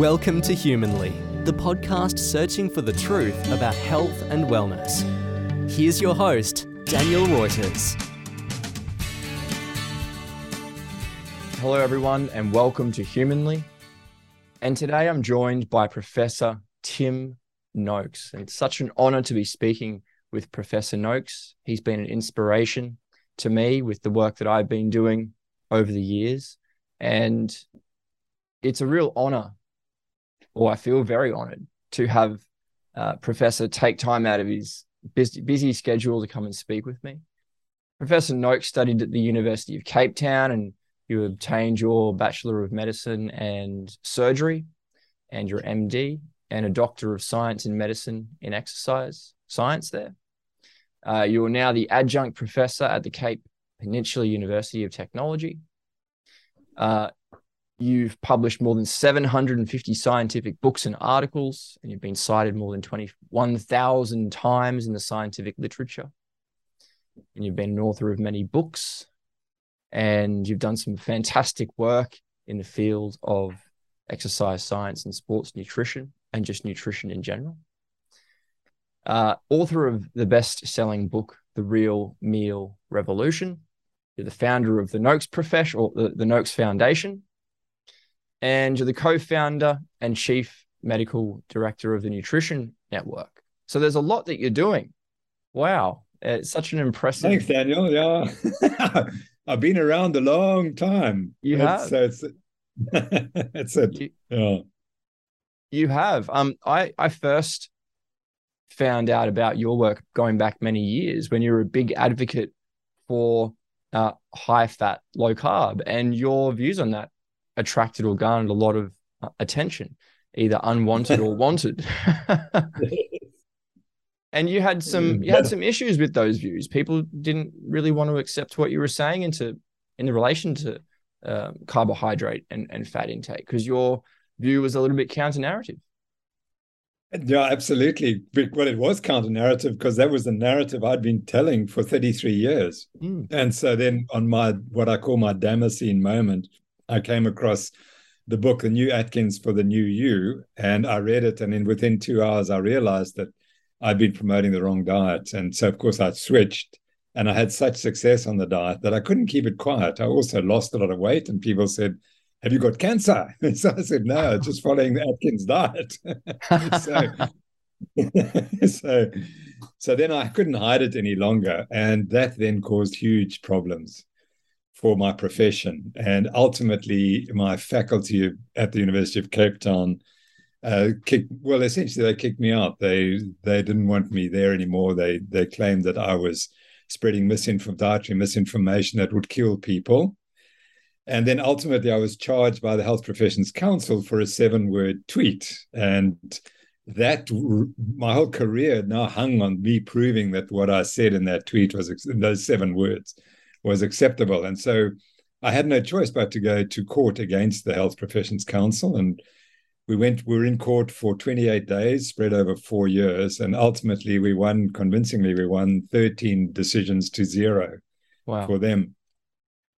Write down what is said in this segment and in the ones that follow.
Welcome to Humanly, the podcast searching for the truth about health and wellness. Here's your host, Daniel Reuters. Hello, everyone, and welcome to Humanly. And today I'm joined by Professor Tim Noakes. It's such an honor to be speaking with Professor Noakes. He's been an inspiration to me with the work that I've been doing over the years. And it's a real honor or I feel very honored to have uh, Professor take time out of his busy, busy schedule to come and speak with me. Professor Noakes studied at the University of Cape Town and you obtained your Bachelor of Medicine and Surgery and your MD and a Doctor of Science in Medicine in Exercise Science there. Uh, you are now the adjunct professor at the Cape Peninsula University of Technology. Uh, You've published more than 750 scientific books and articles, and you've been cited more than 21,000 times in the scientific literature. And you've been an author of many books, and you've done some fantastic work in the field of exercise science and sports nutrition, and just nutrition in general. Uh, author of the best selling book, The Real Meal Revolution. You're the founder of the Noakes Profession or the, the Noakes Foundation, and you're the co-founder and chief medical director of the Nutrition Network. So there's a lot that you're doing. Wow, it's such an impressive. Thanks, Daniel. Yeah, I've been around a long time. You have. So it's, it's it. You, yeah. You have. Um, I I first found out about your work going back many years when you were a big advocate for uh, high fat, low carb, and your views on that attracted or garnered a lot of uh, attention, either unwanted or wanted. and you had some you had some issues with those views. People didn't really want to accept what you were saying into in the relation to uh, carbohydrate and, and fat intake because your view was a little bit counter narrative. Yeah, absolutely. Well, it was counter narrative because that was the narrative I'd been telling for 33 years. Mm. And so then on my what I call my Damascene moment, I came across the book, The New Atkins for the New You, and I read it. And then within two hours, I realized that I'd been promoting the wrong diet. And so, of course, I switched and I had such success on the diet that I couldn't keep it quiet. I also lost a lot of weight, and people said, Have you got cancer? so I said, No, just following the Atkins diet. so, so, so then I couldn't hide it any longer. And that then caused huge problems for my profession. And ultimately, my faculty at the University of Cape Town uh, kicked. Well, essentially, they kicked me out. They they didn't want me there anymore. They they claimed that I was spreading misinform- dietary misinformation that would kill people. And then ultimately, I was charged by the Health Professions Council for a seven-word tweet, and that my whole career now hung on me proving that what I said in that tweet was those seven words was acceptable. And so I had no choice but to go to court against the Health Professions Council. And we went, we were in court for 28 days, spread over four years. And ultimately, we won convincingly, we won 13 decisions to zero wow. for them.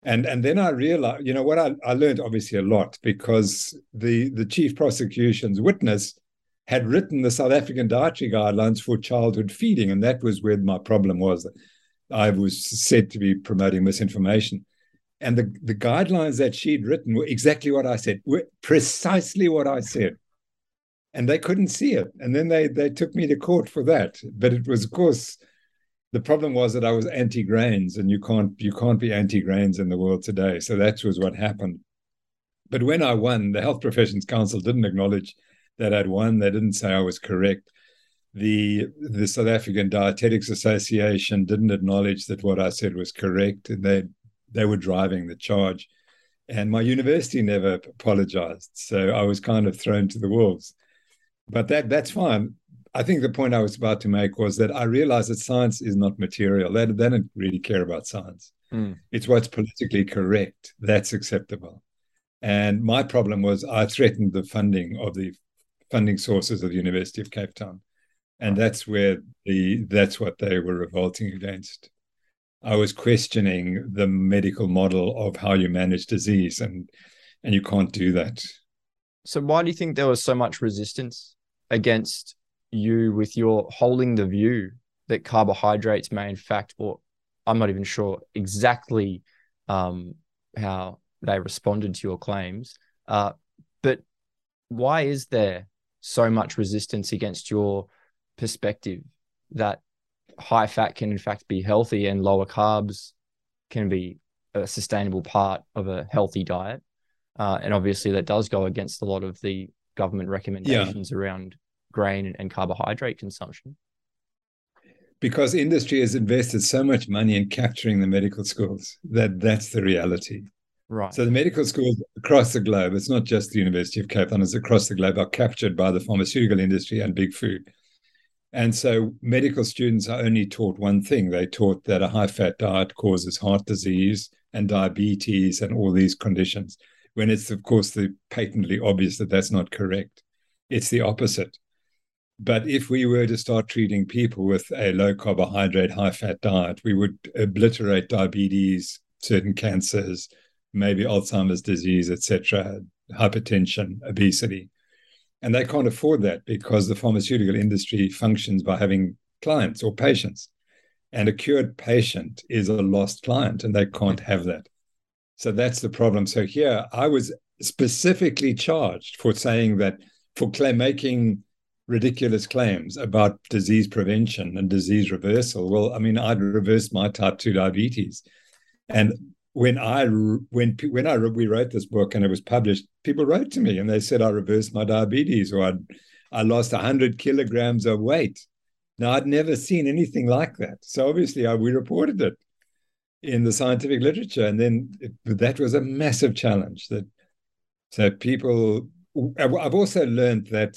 And and then I realized, you know, what I, I learned obviously a lot because the the chief prosecution's witness had written the South African dietary guidelines for childhood feeding, and that was where my problem was. I was said to be promoting misinformation. And the, the guidelines that she'd written were exactly what I said, were precisely what I said. And they couldn't see it. And then they they took me to court for that. But it was, of course, the problem was that I was anti-grains, and you can't you can't be anti-grains in the world today. So that was what happened. But when I won, the Health Professions Council didn't acknowledge that I'd won. They didn't say I was correct the the South African Dietetics Association didn't acknowledge that what I said was correct, and they they were driving the charge. And my university never apologized, so I was kind of thrown to the wolves. But that that's fine. I think the point I was about to make was that I realized that science is not material. They, they don't really care about science. Mm. It's what's politically correct that's acceptable. And my problem was I threatened the funding of the funding sources of the University of Cape Town and that's where the that's what they were revolting against. I was questioning the medical model of how you manage disease and and you can't do that. So why do you think there was so much resistance against you with your holding the view that carbohydrates may in fact, or I'm not even sure exactly um, how they responded to your claims, uh, but why is there so much resistance against your perspective that high fat can in fact be healthy and lower carbs can be a sustainable part of a healthy diet. Uh, and obviously, that does go against a lot of the government recommendations yeah. around grain and, and carbohydrate consumption. Because industry has invested so much money in capturing the medical schools that that's the reality. Right. So the medical schools across the globe, it's not just the University of Cape Town, it's across the globe, are captured by the pharmaceutical industry and big food. And so medical students are only taught one thing. They taught that a high fat diet causes heart disease and diabetes and all these conditions, when it's, of course, the patently obvious that that's not correct. It's the opposite. But if we were to start treating people with a low carbohydrate, high fat diet, we would obliterate diabetes, certain cancers, maybe Alzheimer's disease, etc., hypertension, obesity. And they can't afford that because the pharmaceutical industry functions by having clients or patients. And a cured patient is a lost client, and they can't have that. So that's the problem. So here I was specifically charged for saying that for claim making ridiculous claims about disease prevention and disease reversal. Well, I mean, I'd reversed my type 2 diabetes. And when I when when I we wrote this book and it was published, people wrote to me and they said I reversed my diabetes or I I lost hundred kilograms of weight. Now I'd never seen anything like that, so obviously I, we reported it in the scientific literature, and then it, that was a massive challenge. That so people, I've also learned that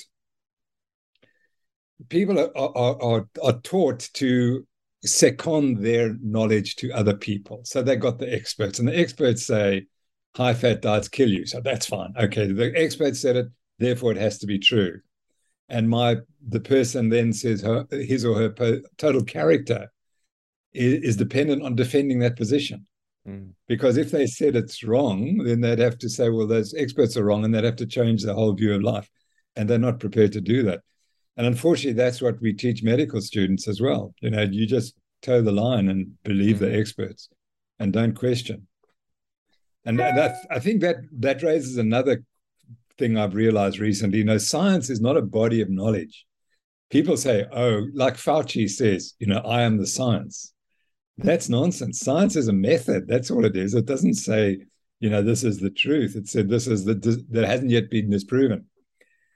people are, are, are, are taught to second their knowledge to other people. So they got the experts, and the experts say high fat diets kill you. So that's fine. Okay, the expert said it, therefore it has to be true. And my the person then says her his or her po- total character is, is, dependent on defending that position. Mm. Because if they said it's wrong, then they'd have to say, well, those experts are wrong, and they'd have to change the whole view of life. And they're not prepared to do that. And unfortunately, that's what we teach medical students as well. You know, you just toe the line and believe mm-hmm. the experts and don't question. And that I think that that raises another thing I've realized recently. You know, science is not a body of knowledge. People say, oh, like Fauci says, you know, I am the science. That's nonsense. Science is a method. That's all it is. It doesn't say, you know, this is the truth. It said this is the that hasn't yet been disproven.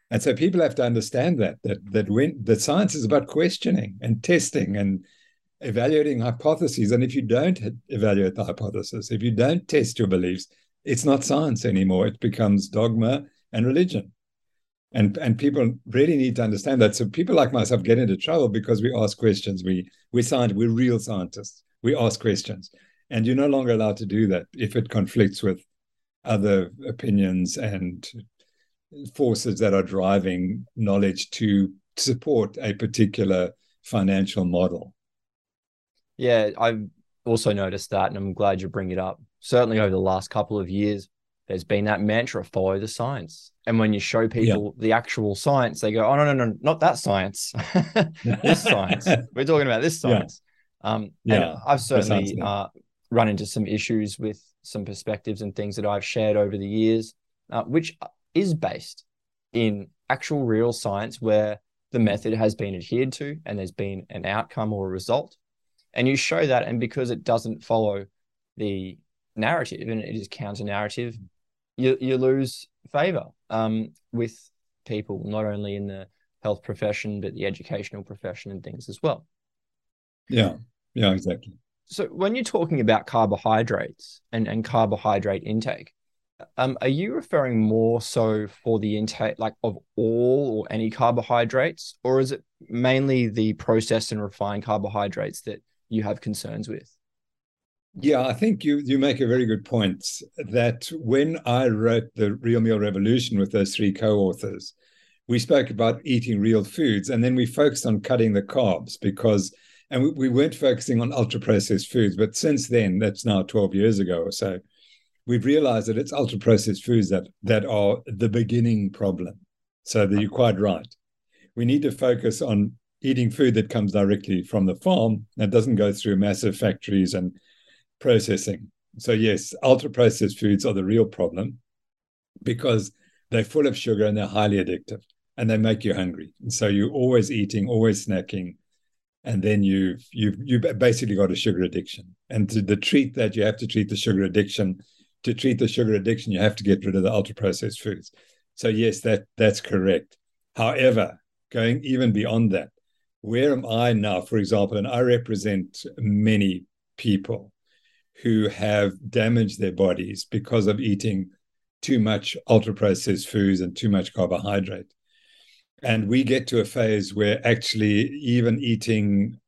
And so people have to understand that that that when that science is about questioning and testing and evaluating hypotheses. And if you don't evaluate the hypothesis, if you don't test your beliefs, it's not science anymore. It becomes dogma and religion. And, and people really need to understand that. So people like myself get into trouble because we ask questions. We we're scientists, we're real scientists. We ask questions. And you're no longer allowed to do that if it conflicts with other opinions and forces that are driving knowledge to support a particular financial model. Yeah, I've also noticed that, and I'm glad you bring it up. Certainly over the last couple of years, there's been that mantra follow the science. And when you show people yeah. the actual science, they go, oh, no, no, no, not that science. this science. We're talking about this science. Yeah. Um, yeah. I've certainly uh, run into some issues with some perspectives and things that I've shared over the years, uh, which is based in actual real science where the method has been adhered to and there's been an outcome or a result. And you show that and because it doesn't follow the narrative and it is counter narrative you, you lose favor um, with people not only in the health profession but the educational profession and things as well. Yeah. Yeah exactly. So when you're talking about carbohydrates and, and carbohydrate intake um, are you referring more so for the intake like of all or any carbohydrates or is it mainly the processed and refined carbohydrates that you have concerns with. Yeah, I think you you make a very good point that when I wrote the Real Meal Revolution with those three co-authors, we spoke about eating real foods and then we focused on cutting the carbs because and we, we weren't focusing on ultra processed foods, but since then, that's now 12 years ago or so, we've realized that it's ultra processed foods that that are the beginning problem. So that you're quite right. We need to focus on eating food that comes directly from the farm that doesn't go through massive factories and processing. So yes, ultra processed foods are the real problem because they're full of sugar and they're highly addictive and they make you hungry. And so you're always eating, always snacking, and then you've you've you basically got a sugar addiction. And to, to treat that, you have to treat the sugar addiction. To treat the sugar addiction, you have to get rid of the ultra processed foods. So yes, that that's correct. However, going even beyond that, where am I now, for example, and I represent many people who have damaged their bodies because of eating too much ultra processed foods and too much carbohydrate. And we get to a phase where actually even eating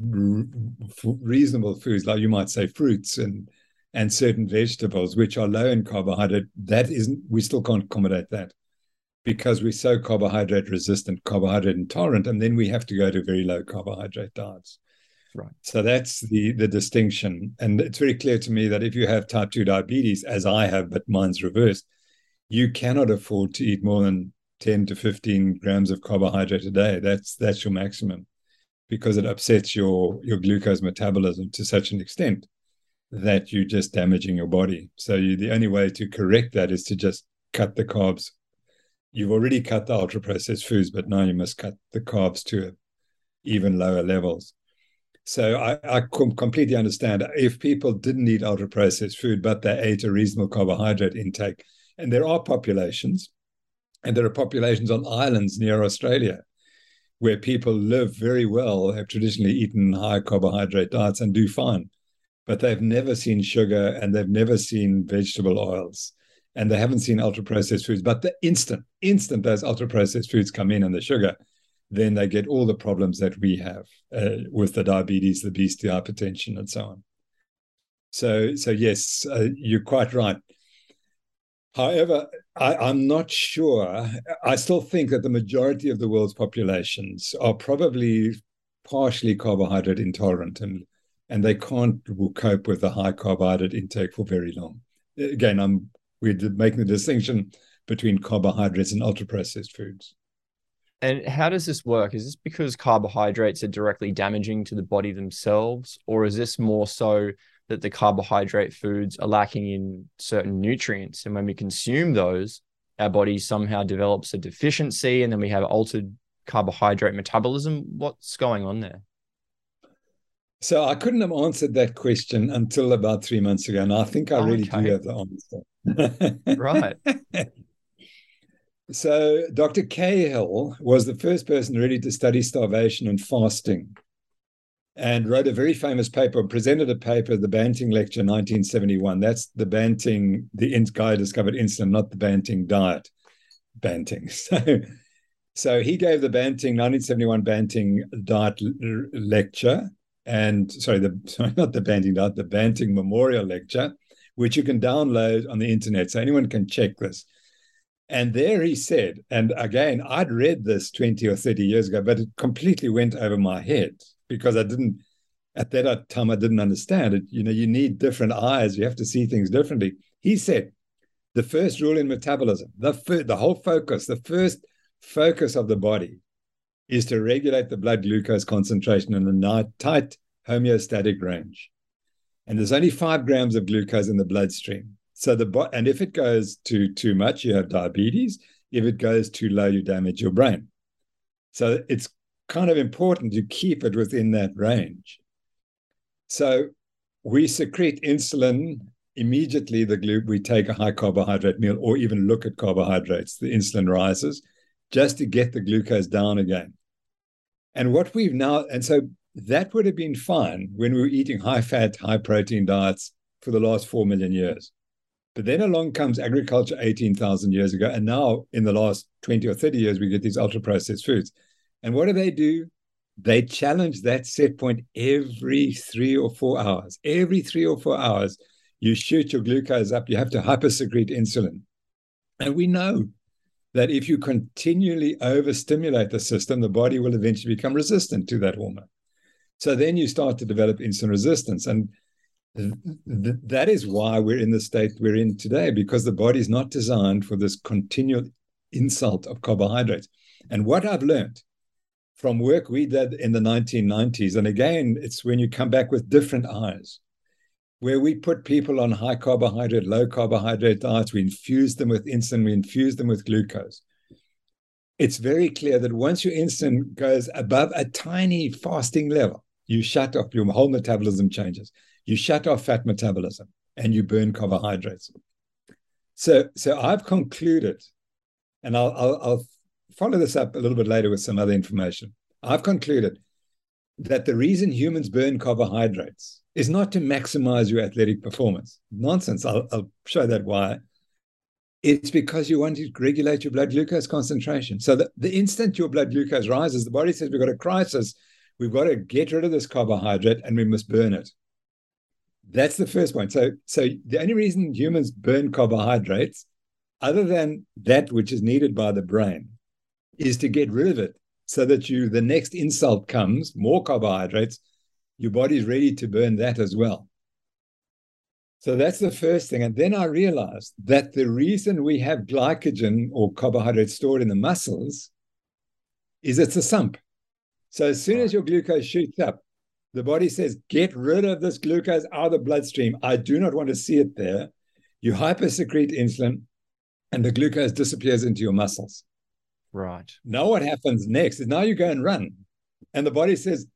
reasonable foods, like you might say fruits and and certain vegetables, which are low in carbohydrate, that isn't we still can't accommodate that because we're so carbohydrate resistant, carbohydrate intolerant, and then we have to go to very low carbohydrate diets. Right. So that's the the distinction, and it's very clear to me that if you have type two diabetes, as I have, but mine's reversed, you cannot afford to eat more than ten to fifteen grams of carbohydrate a day. That's that's your maximum, because it upsets your your glucose metabolism to such an extent that you're just damaging your body. So you, the only way to correct that is to just cut the carbs. You've already cut the ultra processed foods, but now you must cut the carbs to even lower levels. So I, I completely understand if people didn't eat ultra processed food, but they ate a reasonable carbohydrate intake, and there are populations, and there are populations on islands near Australia where people live very well, have traditionally eaten high carbohydrate diets and do fine, but they've never seen sugar and they've never seen vegetable oils and they haven't seen ultra processed foods. But the instant, instant those ultra processed foods come in and the sugar, then they get all the problems that we have uh, with the diabetes, the obesity, hypertension, and so on. So, so yes, uh, you're quite right. However, I, am not sure. I still think that the majority of the world's populations are probably partially carbohydrate intolerant and and they can't cope with a high carbohydrate intake for very long. Again, I'm we're making the distinction between carbohydrates and ultra processed foods. And how does this work? Is this because carbohydrates are directly damaging to the body themselves, or is this more so that the carbohydrate foods are lacking in certain nutrients? And when we consume those, our body somehow develops a deficiency and then we have altered carbohydrate metabolism. What's going on there? So I couldn't have answered that question until about three months ago. And I think I really okay. do have the answer. right. So, Dr. Cahill was the first person really to study starvation and fasting and wrote a very famous paper, presented a paper, the Banting Lecture 1971. That's the Banting, the guy discovered insulin, not the Banting diet. Banting. So, so he gave the Banting 1971 Banting diet lecture, and sorry, the sorry, not the Banting diet, the Banting Memorial Lecture, which you can download on the internet, so anyone can check this. And there he said, and again, I'd read this 20 or 30 years ago, but it completely went over my head because I didn't, at that time, I didn't understand it. You know, you need different eyes, you have to see things differently. He said, the first rule in metabolism, the, fir- the whole focus, the first focus of the body is to regulate the blood glucose concentration in a tight homeostatic range. And there's only five grams of glucose in the bloodstream. So the and if it goes to too much, you have diabetes. If it goes too low, you damage your brain. So it's kind of important to keep it within that range. So we secrete insulin immediately. The glu- we take a high carbohydrate meal or even look at carbohydrates. The insulin rises just to get the glucose down again. And what we've now, and so that would have been fine when we were eating high fat, high protein diets for the last 4 million years. But then along comes agriculture 18,000 years ago. And now, in the last 20 or 30 years, we get these ultra processed foods. And what do they do? They challenge that set point every three or four hours. Every three or four hours, you shoot your glucose up, you have to hypersecrete insulin. And we know that if you continually overstimulate the system, the body will eventually become resistant to that hormone. So then you start to develop insulin resistance. And th- th- that is why we're in the state we're in today, because the body is not designed for this continual insult of carbohydrates. And what I've learned from work we did in the 1990s, and again, it's when you come back with different eyes, where we put people on high carbohydrate, low carbohydrate diets, we infuse them with insulin, we infuse them with glucose. It's very clear that once your insulin goes above a tiny fasting level, you shut off your whole metabolism changes. You shut off fat metabolism and you burn carbohydrates. So, so I've concluded, and I'll, I'll, I'll follow this up a little bit later with some other information. I've concluded that the reason humans burn carbohydrates is not to maximize your athletic performance. Nonsense. I'll, I'll show that why. It's because you want to regulate your blood glucose concentration. So that the instant your blood glucose rises, the body says we've got a crisis. We've got to get rid of this carbohydrate and we must burn it. That's the first point. So, so the only reason humans burn carbohydrates, other than that which is needed by the brain, is to get rid of it so that you the next insult comes more carbohydrates your body's ready to burn that as well. So that's the first thing. And then i realized that the reason we have glycogen or carbohydrates stored in the muscles is it's a sump. So as soon as your glucose shoots up the body says get rid of this glucose out of the bloodstream. I do not want to see it there. You hypersecrete insulin and the glucose disappears into your muscles. Right. Now, what happens next is now you go and run, and the body says,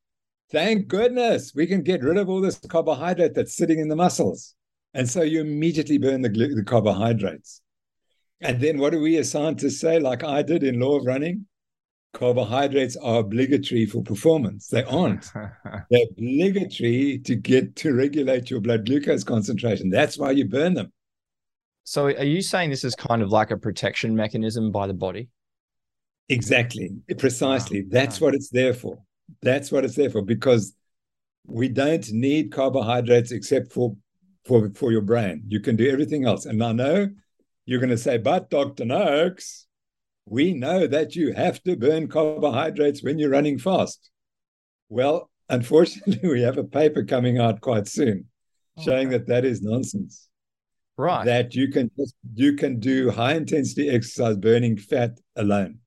Thank goodness we can get rid of all this carbohydrate that's sitting in the muscles. And so you immediately burn the, the carbohydrates. And then what do we as scientists say, like I did in Lore of Running? Carbohydrates are obligatory for performance. They aren't. They're obligatory to get to regulate your blood glucose concentration. That's why you burn them. So are you saying this is kind of like a protection mechanism by the body? Exactly, precisely. That's what it's there for. That's what it's there for because we don't need carbohydrates except for for for your brain. You can do everything else. And I know you're going to say, but Dr. Noakes, we know that you have to burn carbohydrates when you're running fast. Well, unfortunately, we have a paper coming out quite soon showing okay. that that is nonsense. Right. That you can just you can do high intensity exercise burning fat alone.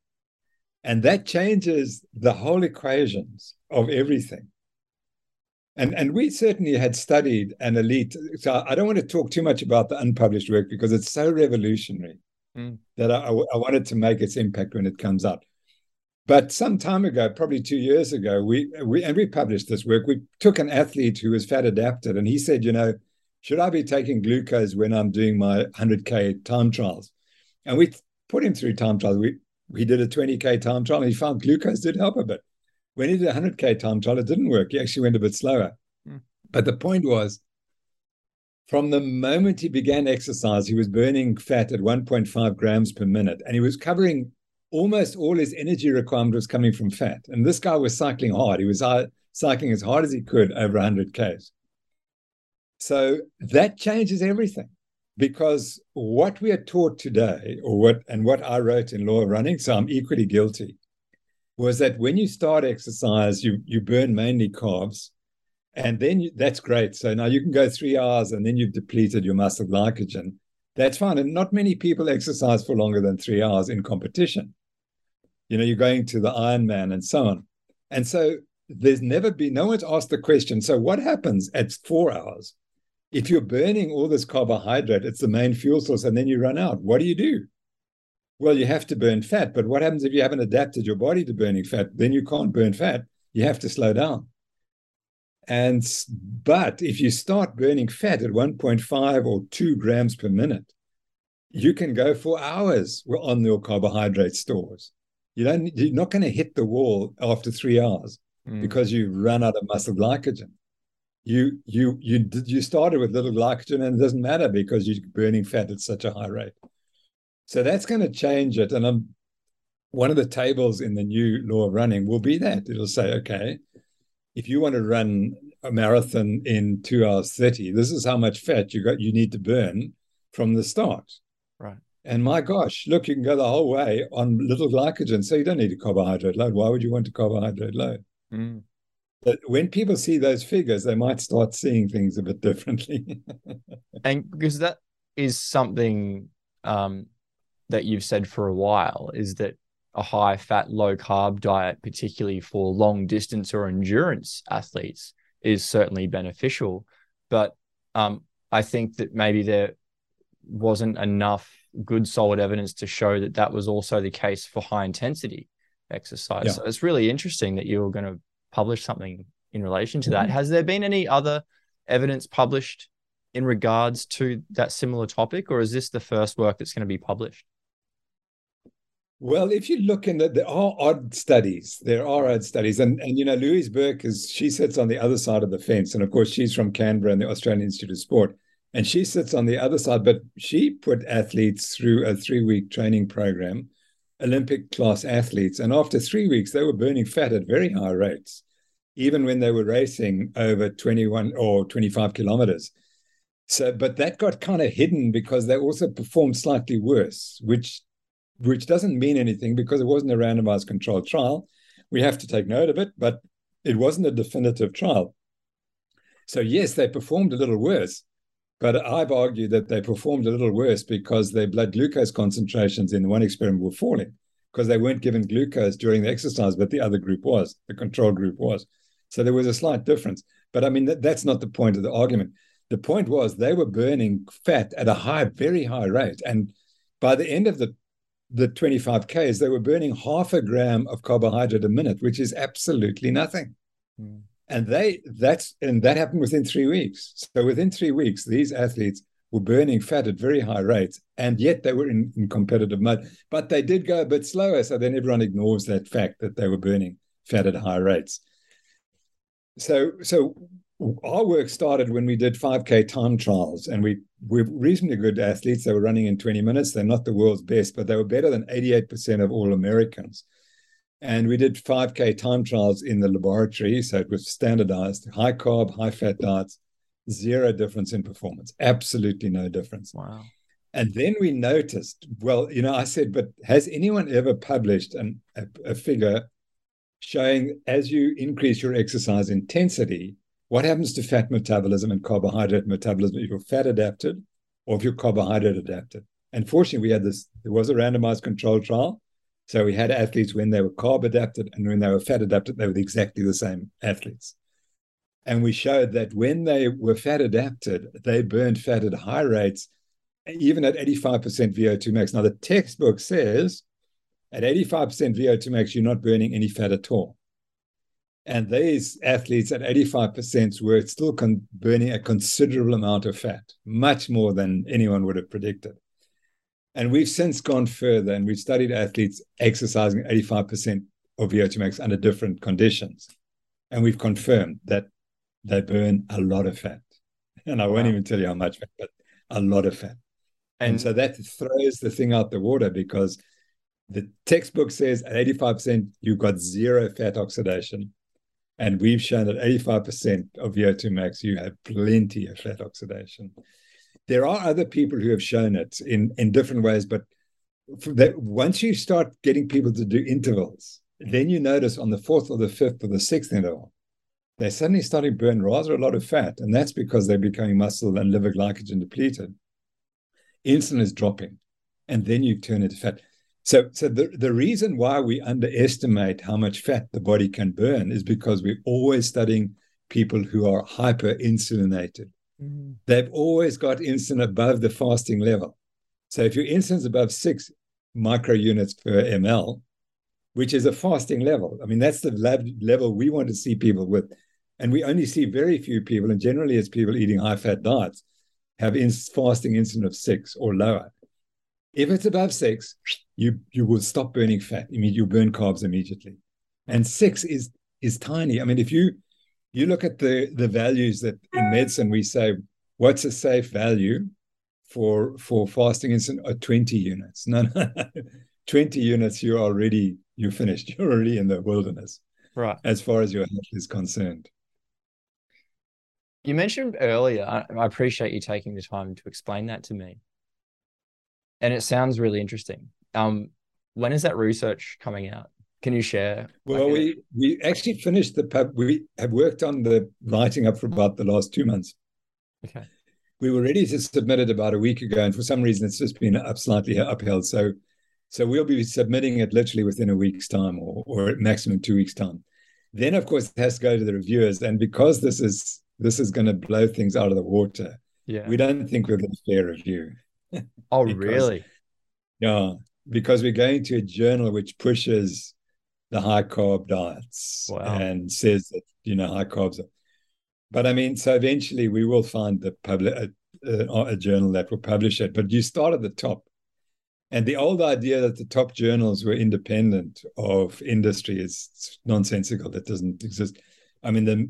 And that changes the whole equations of everything. And, and we certainly had studied an elite. So I don't want to talk too much about the unpublished work because it's so revolutionary mm. that I, I wanted to make its impact when it comes out. But some time ago, probably two years ago, we, we and we published this work. We took an athlete who was fat adapted, and he said, you know, should I be taking glucose when I'm doing my 100k time trials? And we put him through time trials. We he did a 20k time trial and he found glucose did help a bit. When he did a 100k time trial, it didn't work. He actually went a bit slower. Mm. But the point was, from the moment he began exercise, he was burning fat at 1.5 grams per minute, and he was covering almost all his energy requirement was coming from fat. And this guy was cycling hard. He was uh, cycling as hard as he could over 100 k's. So that changes everything because what we are taught today, or what and what I wrote in Lore of Running, so I'm equally guilty, was that when you start exercise, you you burn mainly carbs, and then you, that's great. So now you can go three hours, and then you've depleted your muscle glycogen. That's fine, and not many people exercise for longer than three hours in competition. You know, you're going to the Ironman and so on, and so there's never been no one's asked the question. So what happens at four hours? If you're burning all this carbohydrate, it's the main fuel source, and then you run out. What do you do? Well, you have to burn fat. But what happens if you haven't adapted your body to burning fat? Then you can't burn fat. You have to slow down. And but if you start burning fat at 1.5 or 2 grams per minute, you can go for hours on your carbohydrate stores. You don't you're not going to hit the wall after three hours mm. because you've run out of muscle glycogen you you you you started with little glycogen and it doesn't matter because you're burning fat at such a high rate. So that's going to change it. And i'm one of the tables in the new lore of running will be that. It'll say okay if you want to run a marathon in 2 hours 30 this is how much fat you got you need to burn from the start. Right. And my gosh look you can go the whole way on little glycogen so you don't need a carbohydrate load. Why would you want a carbohydrate load? Mm. But when people see those figures, they might start seeing things a bit differently. and because that is something um, that you've said for a while, is that a high fat, low carb diet, particularly for long distance or endurance athletes, is certainly beneficial. But um, I think that maybe there wasn't enough good, solid evidence to show that that was also the case for high intensity exercise. Yeah. So it's really interesting that you're going to publish something in relation to that. Mm-hmm. Has there been any other evidence published in regards to that similar topic, or is this the first work that's going to be published? Well, if you look in the, there are odd studies. There are odd studies, and and you know, Louise Burke is she sits on the other side of the fence, and of course, she's from Canberra and the Australian Institute of Sport, and she sits on the other side. But she put athletes through a three week training program, Olympic class athletes, and after three weeks, they were burning fat at very high rates, even when they were racing over twenty one or twenty five kilometers. So, but that got kind of hidden because they also performed slightly worse, which which doesn't mean anything because it wasn't a randomized controlled trial. We have to take note of it, but it wasn't a definitive trial. So, yes, they performed a little worse, but I've argued that they performed a little worse because their blood glucose concentrations in one experiment were falling because they weren't given glucose during the exercise, but the other group was, the control group was. So there was a slight difference. But I mean, that, that's not the point of the argument. The point was they were burning fat at a high, very high rate. And by the end of the the 25Ks, they were burning half a gram of carbohydrate a minute, which is absolutely nothing. Mm. And they that's and that happened within three weeks. So within three weeks, these athletes were burning fat at very high rates, and yet they were in, in competitive mode. But they did go a bit slower. So then everyone ignores that fact that they were burning fat at high rates. So so our work started when we did 5K time trials, and we we're reasonably good athletes. They were running in 20 minutes. They're not the world's best, but they were better than 88% of all Americans. And we did 5K time trials in the laboratory. So it was standardized, high carb, high fat diets, zero difference in performance, absolutely no difference. Wow. And then we noticed, well, you know, I said, but has anyone ever published an, a, a figure showing as you increase your exercise intensity, what happens to fat metabolism and carbohydrate metabolism if you're fat adapted or if you're carbohydrate adapted? Unfortunately, we had this, there was a randomized control trial. So we had athletes when they were carb adapted and when they were fat adapted, they were exactly the same athletes. And we showed that when they were fat adapted, they burned fat at high rates, even at 85% VO2 max. Now, the textbook says at 85% VO2 max, you're not burning any fat at all. And these athletes at 85% were still con- burning a considerable amount of fat, much more than anyone would have predicted. And we've since gone further and we've studied athletes exercising 85% of VO2 max under different conditions. And we've confirmed that they burn a lot of fat. And I won't wow. even tell you how much fat, but a lot of fat. And, and so that throws the thing out the water because the textbook says at 85%, you've got zero fat oxidation. And we've shown that 85% of VO2 max, you have plenty of fat oxidation. There are other people who have shown it in, in different ways, but that once you start getting people to do intervals, then you notice on the fourth or the fifth or the sixth interval, they're suddenly starting to burn rather a lot of fat. And that's because they're becoming muscle and liver glycogen depleted. Insulin is dropping, and then you turn into fat. So, so the, the reason why we underestimate how much fat the body can burn is because we're always studying people who are hyperinsulinated. Mm-hmm. They've always got insulin above the fasting level. So if your insulin's above six micro units per ml, which is a fasting level, I mean, that's the level we want to see people with. And we only see very few people, and generally it's people eating high fat diets, have in, fasting insulin of six or lower. If it's above six, you you will stop burning fat. I mean, you burn carbs immediately. And six is is tiny. I mean, if you you look at the the values that in medicine we say, what's a safe value for for fasting insulin? Are 20 units. No, no. 20 units, you're already you're finished. You're already in the wilderness. Right. As far as your health is concerned. You mentioned earlier, I, I appreciate you taking the time to explain that to me and it sounds really interesting. Um, when is that research coming out? Can you share? Well, we we actually finished the pub. We have worked on the writing up for about the last two months. Okay. We were ready to submit it about a week ago, and for some reason, it's just been up slightly upheld. So, so we'll be submitting it literally within a week's time, or or maximum two weeks' time. Then, of course, it has to go to the reviewers, and because this is this is going to blow things out of the water, yeah, we don't think we're going to fair review. Oh, because, really? Yeah, because we're going to a journal which pushes the high carb diets wow. and says that you know high carbs. Are, but I mean, so eventually we will find the public a, a, a, journal that will publish it. But you start at the top, and the old idea that the top journals were independent of industry is nonsensical. That doesn't exist. I mean, the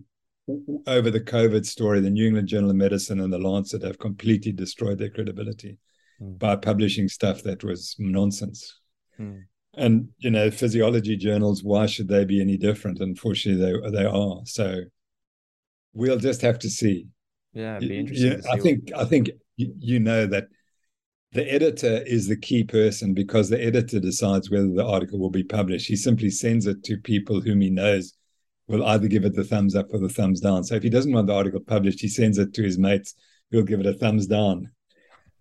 over the COVID story, the New England Journal of Medicine and the Lancet have completely destroyed their credibility mm. by publishing stuff that was nonsense. Mm. And you know, physiology journals, why should they be any different? Unfortunately, they they are. So we'll just have to see. Yeah, it'd be interesting. I think I think you know that the editor is the key person because the editor decides whether the article will be published. He simply sends it to people whom he knows will either give it the thumbs up or the thumbs down. So if he doesn't want the article published, he sends it to his mates who'll give it a thumbs down.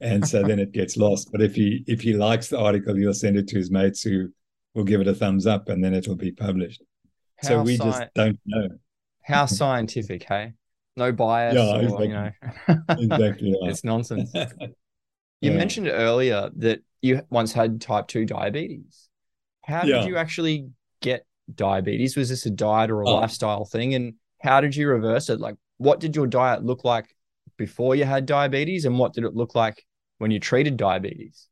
And so then it gets lost. But if he if he likes the article, he'll send it to his mates who will give it a thumbs up and then it'll be published. How so we sci- just don't know. How scientific, hey? No bias. Yeah, or, exactly. You know, exactly. Right. It's nonsense. You yeah. mentioned earlier that you once had type 2 diabetes. How did you actually get diabetes? Was this a diet or a oh. lifestyle thing? And how did you reverse it? Like, what did your diet look like before you had diabetes? And what did it look like when you treated diabetes?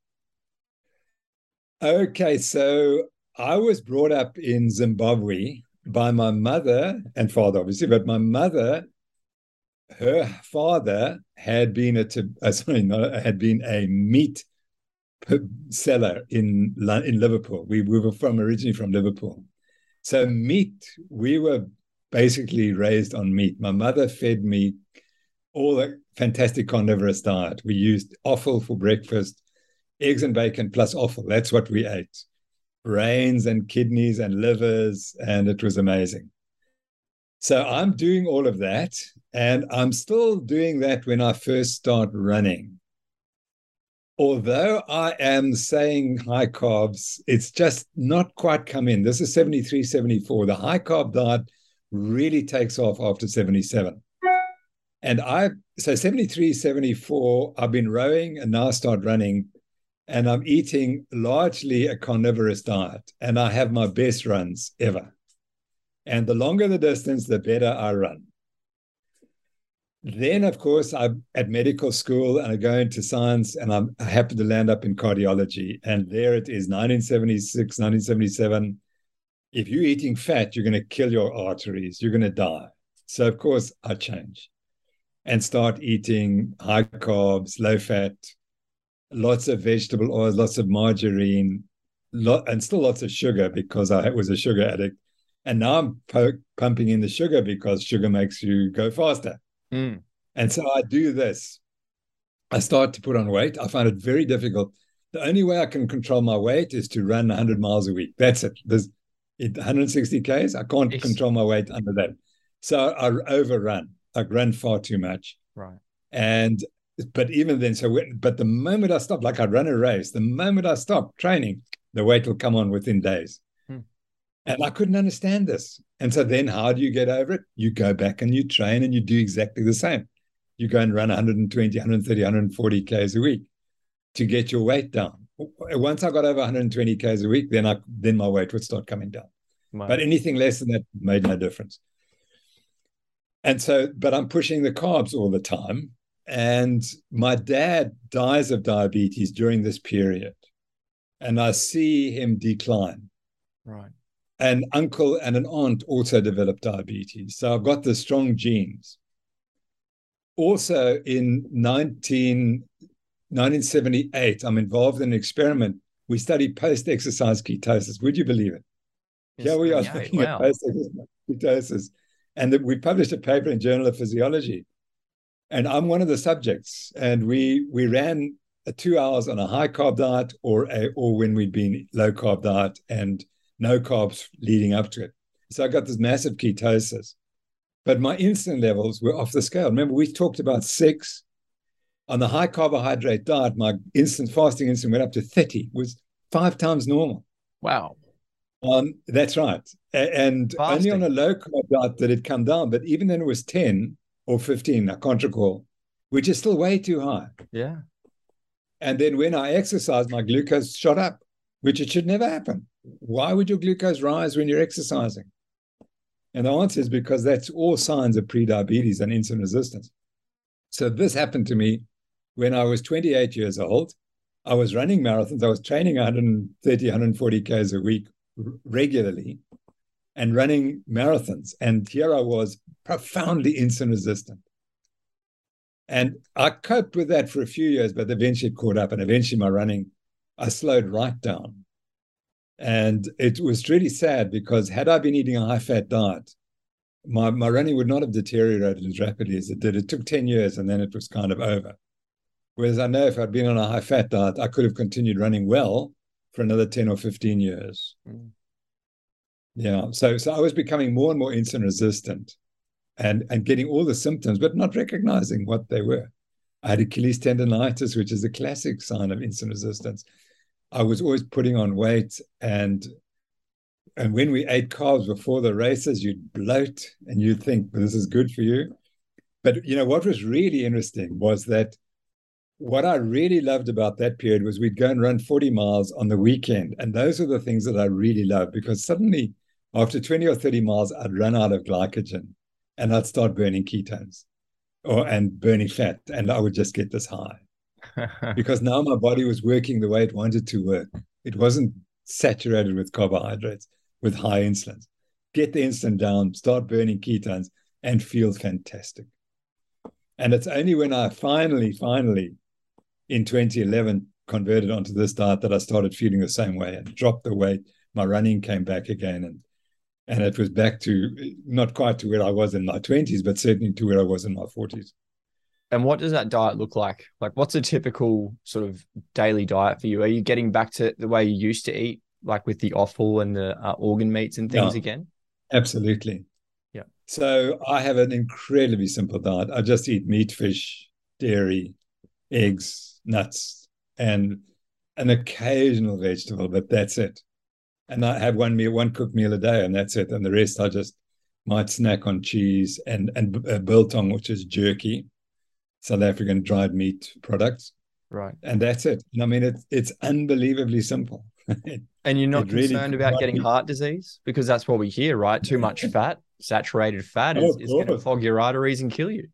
Okay. So I was brought up in Zimbabwe by my mother and father, obviously, but my mother, her father had been a uh, sorry, not, had been a meat seller in in Liverpool. We we were from originally from Liverpool, so meat, we were basically raised on meat. My mother fed me all the fantastic carnivorous diet. We used offal for breakfast, eggs and bacon plus offal. That's what we ate. Brains and kidneys and livers, and it was amazing. So I'm doing all of that, and I'm still doing that when I first start running although I am saying high carbs, it's just not quite come in. This is 73, 74. The high carb diet really takes off after 77. And I, so 73, 74, I've been rowing and now I start running and I'm eating largely a carnivorous diet. And I have my best runs ever. And the longer the distance, the better I run. Then, of course, I'm at medical school and I go into science and I'm, I happen to land up in cardiology. And there it is, 1976, 1977. If you're eating fat, you're going to kill your arteries, you're going to die. So, of course, I change and start eating high carbs, low fat, lots of vegetable oils, lots of margarine, lot, and still lots of sugar because I was a sugar addict. And now I'm po- pumping in the sugar because sugar makes you go faster. Mm. And so I do this. I start to put on weight. I find it very difficult. The only way I can control my weight is to run 100 miles a week. That's it. There's 160 Ks. I can't yes. control my weight under that. So I overrun. I run far too much. Right. And but even then, so when, but the moment I stop, like I run a race, the moment I stop training, the weight will come on within days. Hmm. And I couldn't understand this. And so then how do you get over it? You go back and you train and you do exactly the same. You go and run 120, 130, 140 Ks a week to get your weight down. Once I got over 120 Ks a week, then I then my weight would start coming down. But anything less than that made no difference. And so, but I'm pushing the carbs all the time. And my dad dies of diabetes during this period. And I see him decline. Right an uncle and an aunt also developed diabetes. So I've got the strong genes. Also in 19, 1978, I'm involved in an experiment. We studied post exercise ketosis. Would you believe it? Yes, Here we are wow. post exercise ketosis. And the, we published a paper in Journal of Physiology. And I'm one of the subjects. And we we ran two hours on a high carb diet or a, or when we'd been low carb diet and no carbs leading up to it. So I got this massive ketosis, but my insulin levels were off the scale. Remember, we talked about six. On the high carbohydrate diet, my insulin fasting insulin went up to 30, was five times normal. Wow. Um, that's right. And Fasting. only on a low carb diet did it come down. But even then, it was 10 or 15, I can't recall, which is still way too high. Yeah. And then when I exercised, my glucose shot up, which it should never happen. Why would your glucose rise when you're exercising? And the answer is because that's all signs of prediabetes and insulin resistance. So this happened to me when I was 28 years old. I was running marathons. I was training 130, 140 Ks a week regularly and running marathons. And here I was profoundly insulin resistant. And I coped with that for a few years, but eventually it caught up. And eventually my running, I slowed right down. And it was really sad because had I been eating a high fat diet, my, my running would not have deteriorated as rapidly as it did. It took 10 years and then it was kind of over. Whereas I know if I'd been on a high fat diet, I could have continued running well for another 10 or 15 years. Mm. Yeah. So so I was becoming more and more insulin resistant and and getting all the symptoms, but not recognizing what they were. I had Achilles tendonitis, which is a classic sign of insulin resistance. I was always putting on weight and and when we ate carbs before the races, you'd bloat and you'd think well, this is good for you. But you know what was really interesting was that what I really loved about that period was we'd go and run 40 miles on the weekend. And those are the things that I really loved because suddenly after 20 or 30 miles, I'd run out of glycogen and I'd start burning ketones or and burning fat. And I would just get this high because now my body was working the way it wanted to work. It wasn't saturated with carbohydrates, with high insulin. Get the insulin down, start burning ketones, and feel fantastic. And it's only when I finally, finally, in 2011, converted onto this diet that I started feeling the same way and dropped the weight. My running came back again, and and it was back to not quite to where I was in my 20s, but certainly to where I was in my 40s. And what does that diet look like? Like, what's a typical sort of daily diet for you? Are you getting back to the way you used to eat, like with the offal and the uh, organ meats and things Yeah. again? Absolutely. Yeah. So I have an incredibly simple diet. I just eat meat, fish, dairy, eggs, nuts, and an occasional vegetable, but that's it. And I have one meal, one cooked meal a day, and that's it. And the rest I just might snack on cheese and and uh, biltong, which is jerky, South African dried meat products, Right. and that's it. And I mean, it's it's unbelievably simple. And you're not It really concerned could about getting be- heart disease because that's what we hear, right? Too much fat, saturated fat Oh, is, of is going to clog your arteries and kill you.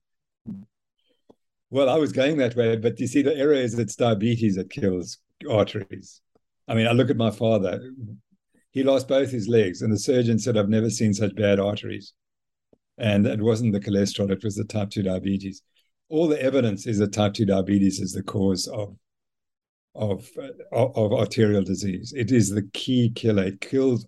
Well, I was going that way, but you see, the error is it's diabetes that kills arteries. I mean, I look at my father. He lost both his legs, and the surgeon said, I've never seen such bad arteries. And it wasn't the cholesterol, it was the type 2 diabetes. All the evidence is that type 2 diabetes is the cause of, of, uh, of arterial disease. It is the key killer. It kills,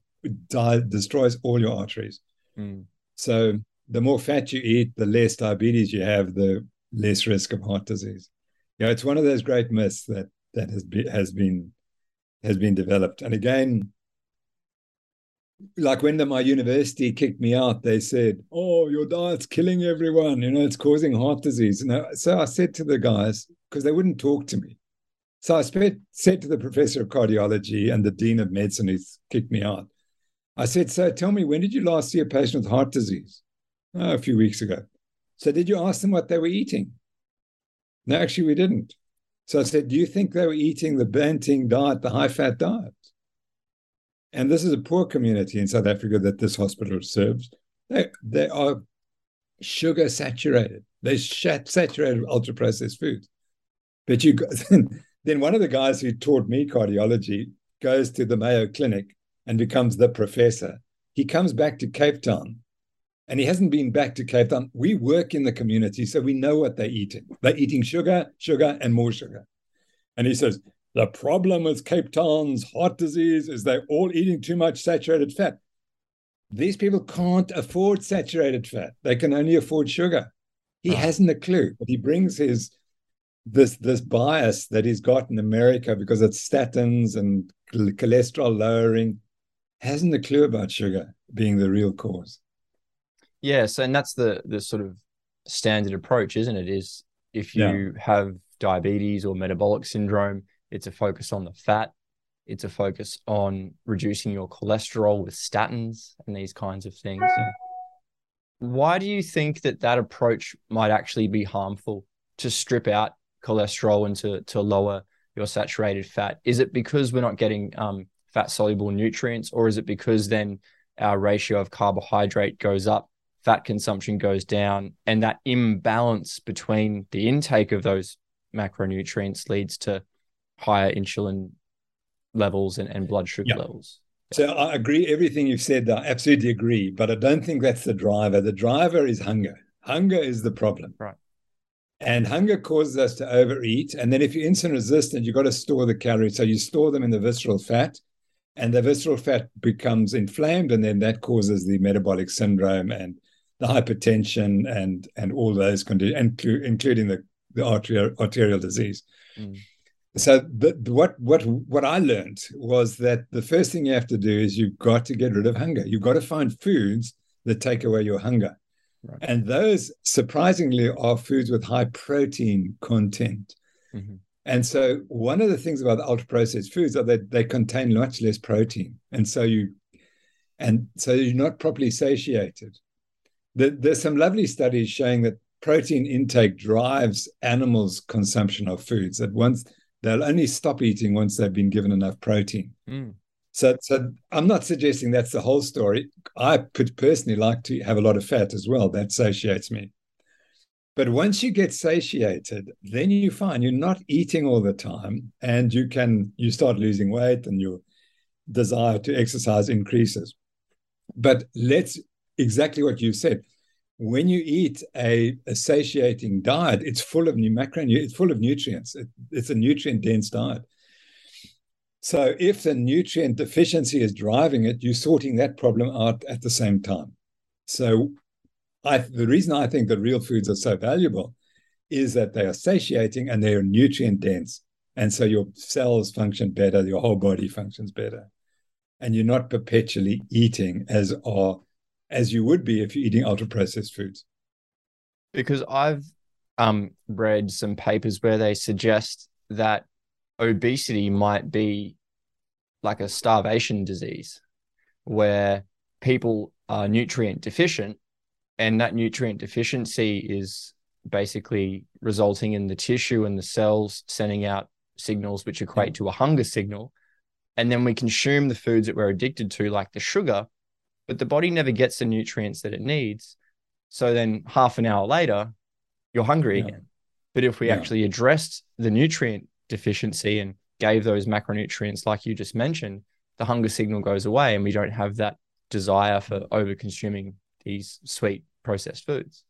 die, destroys all your arteries. Mm. So the more fat you eat, the less diabetes you have, the less risk of heart disease. Yeah, it's one of those great myths that that has been has been has been developed. And again, like when the, my university kicked me out, they said, "Oh, your diet's killing everyone. You know, it's causing heart disease." And I, so I said to the guys because they wouldn't talk to me. So I said, said to the professor of cardiology and the dean of medicine who kicked me out. I said, "So tell me, when did you last see a patient with heart disease?" "Oh, a few weeks ago. So did you ask them what they were eating? No, actually, we didn't. So I said, Do you think they were eating the Banting diet, the high fat diet? And this is a poor community in South Africa that this hospital serves. They, they are sugar saturated, they're saturated with ultra processed foods. But you then one of the guys who taught me cardiology goes to the Mayo Clinic and becomes the professor. He comes back to Cape Town and he hasn't been back to Cape Town. We work in the community, so we know what they're eating. They're eating sugar, sugar, and more sugar. And he says, the problem with Cape Town's heart disease is they're all eating too much saturated fat. These people can't afford saturated fat. They can only afford sugar. He Oh. hasn't a clue, but he brings his this this bias that he's got in America because it's statins and cholesterol lowering hasn't a clue about sugar being the real cause. Yes, and that's the the sort of standard approach, isn't it? Is if you yeah. have diabetes or metabolic syndrome, it's a focus on the fat. It's a focus on reducing your cholesterol with statins and these kinds of things. Why do you think that that approach might actually be harmful to strip out cholesterol and to, to lower your saturated fat? Is it because we're not getting um, fat soluble nutrients, or is it because then our ratio of carbohydrate goes up, fat consumption goes down, and that imbalance between the intake of those macronutrients leads to higher insulin levels and, and blood sugar levels? So I agree everything you've said. I absolutely agree, but I don't think that's the driver. The driver is hunger. Hunger is the problem. Right. And hunger causes us to overeat. And then if you're insulin resistant, you've got to store the calories. So you store them in the visceral fat, and the visceral fat becomes inflamed, and then that causes the metabolic syndrome and the hypertension and and all those conditions, including the, the arterial, arterial disease. Mm so the, what what what I learned was that the first thing you have to do is you've got to get rid of hunger. You've got to find foods that take away your hunger. Right. And those surprisingly are foods with high protein content. Mm-hmm. And so one of the things about the ultra processed foods are that they contain much less protein. And so you and so you're not properly satiated. There's some lovely studies showing that protein intake drives animals' consumption of foods. That once they'll only stop eating once they've been given enough protein. Mm. So, so I'm not suggesting that's the whole story. I could personally like to have a lot of fat as well. That satiates me. But once you get satiated, then you find you're not eating all the time, and you can you start losing weight, and your desire to exercise increases. But let's exactly what you said when you eat a, a satiating diet, it's full of new it's full of nutrients. It, it's a nutrient dense diet. So if the nutrient deficiency is driving it, you're sorting that problem out at the same time. So I, the reason I think that real foods are so valuable is that they are satiating and they are nutrient dense. And so your cells function better, your whole body functions better. And you're not perpetually eating as are as you would be if you're eating ultra processed foods. Because I've um, read some papers where they suggest that obesity might be like a starvation disease where people are nutrient deficient and that nutrient deficiency is basically resulting in the tissue and the cells sending out signals which equate to a hunger signal and then we consume the foods that we're addicted to like the sugar but the body never gets the nutrients that it needs. So then half an hour later, you're hungry yeah. again. But if we yeah. actually addressed the nutrient deficiency and gave those macronutrients, like you just mentioned, the hunger signal goes away and we don't have that desire for over consuming these sweet processed foods.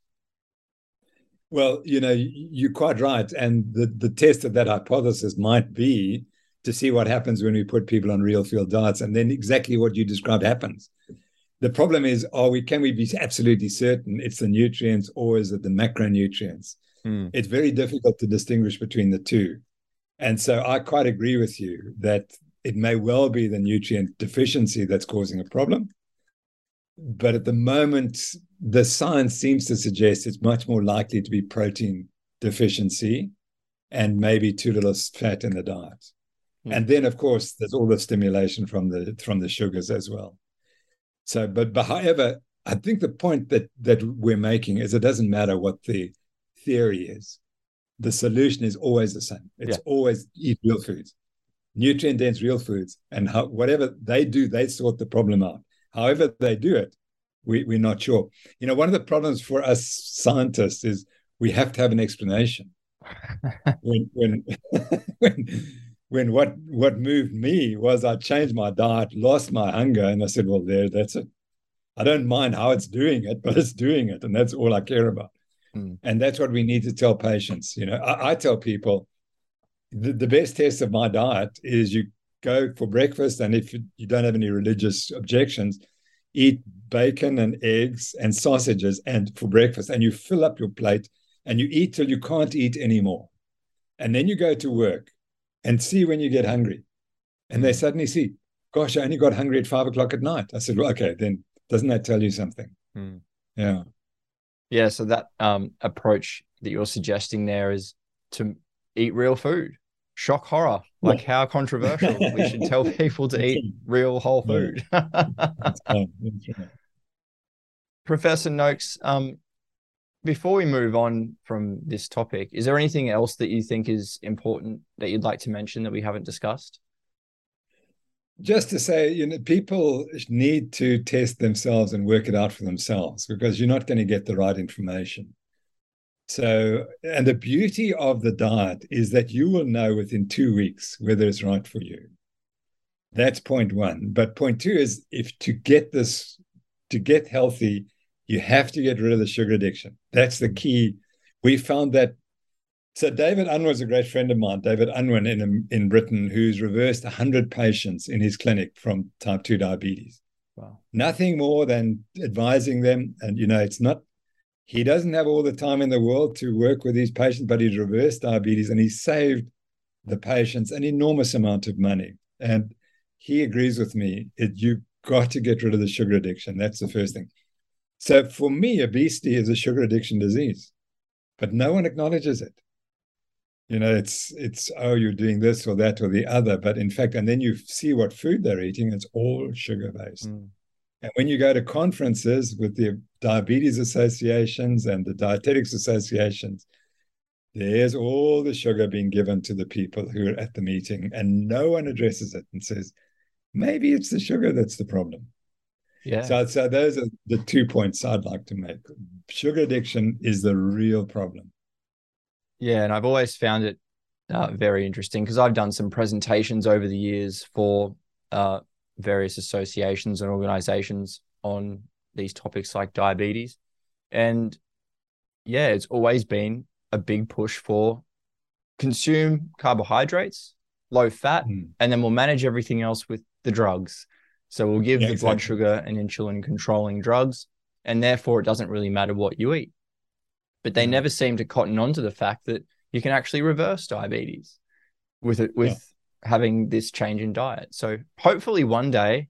Well, you know, you're quite right. And the, the test of that hypothesis might be to see what happens when we put people on real field diets. And then exactly what you described happens the problem is, are we can we be absolutely certain it's the nutrients or is it the macronutrients? Mm. It's very difficult to distinguish between the two. And so I quite agree with you that it may well be the nutrient deficiency that's causing a problem. But at the moment, the science seems to suggest it's much more likely to be protein deficiency and maybe too little fat in the diet. Mm. And then, of course, there's all the stimulation from the from the sugars as well. So, but, but however, I think the point that that we're making is it doesn't matter what the theory is. The solution is always the same. It's yeah. always eat real foods, nutrient dense real foods, and how, whatever they do, they sort the problem out. However they do it, we, we're not sure. You know, one of the problems for us scientists is we have to have an explanation. when when when when what what moved me was I changed my diet, lost my hunger, and I said, "Well, there, that's it. I don't mind how it's doing it, but it's doing it, and that's all I care about." Mm. And that's what we need to tell patients. You know, I, I tell people the, the best test of my diet is you go for breakfast, and if you don't have any religious objections, eat bacon and eggs and sausages and for breakfast, and you fill up your plate and you eat till you can't eat anymore, and then you go to work and see when you get hungry. And they mm. suddenly see, gosh, I only got hungry at five o'clock at night. I said, well, okay, then doesn't that tell you something? Hmm. Yeah. Yeah. So that um, approach that you're suggesting there is to eat real food. Shock horror. Like Yeah. how controversial. we should tell people to eat real whole food. Professor Noakes, um, before we move on from this topic, is there anything else that you think is important that you'd like to mention that we haven't discussed? just to say, you know, people need to test themselves and work it out for themselves because you're not going to get the right information. So, and the beauty of the diet is that you will know within two weeks whether it's right for you. That's point one. But point two is if to get this, to get healthy, you have to get rid of the sugar addiction. That's the key. We found that so David Unwin was a great friend of mine, David Unwin in in Britain, who's reversed 100 patients in his clinic from type 2 diabetes. Wow. Nothing more than advising them. And, you know, it's not, he doesn't have all the time in the world to work with these patients, but he's reversed diabetes and he saved the patients an enormous amount of money. And he agrees with me. It, you've got to get rid of the sugar addiction. That's the first thing. So for me, obesity is a sugar addiction disease, but no one acknowledges it. You know it's it's oh you're doing this or that or the other but in fact and then you see what food they're eating it's all sugar based Mm. and when you go to conferences with the diabetes associations and the dietetics associations there's all the sugar being given to the people who are at the meeting and no one addresses it and says maybe it's the sugar that's the problem Yeah. so, so those are the two points i'd like to make sugar addiction is the real problem Yeah, and I've always found it uh, very interesting because I've done some presentations over the years for uh, various associations and organizations on these topics like diabetes. And yeah, it's always been a big push for consume carbohydrates, low fat, Mm. and then we'll manage everything else with the drugs. So we'll give Yeah, the blood sugar and insulin controlling drugs, and therefore it doesn't really matter what you eat. But they mm-hmm. never seem to cotton on to the fact that you can actually reverse diabetes with it with having this change in diet. So hopefully one day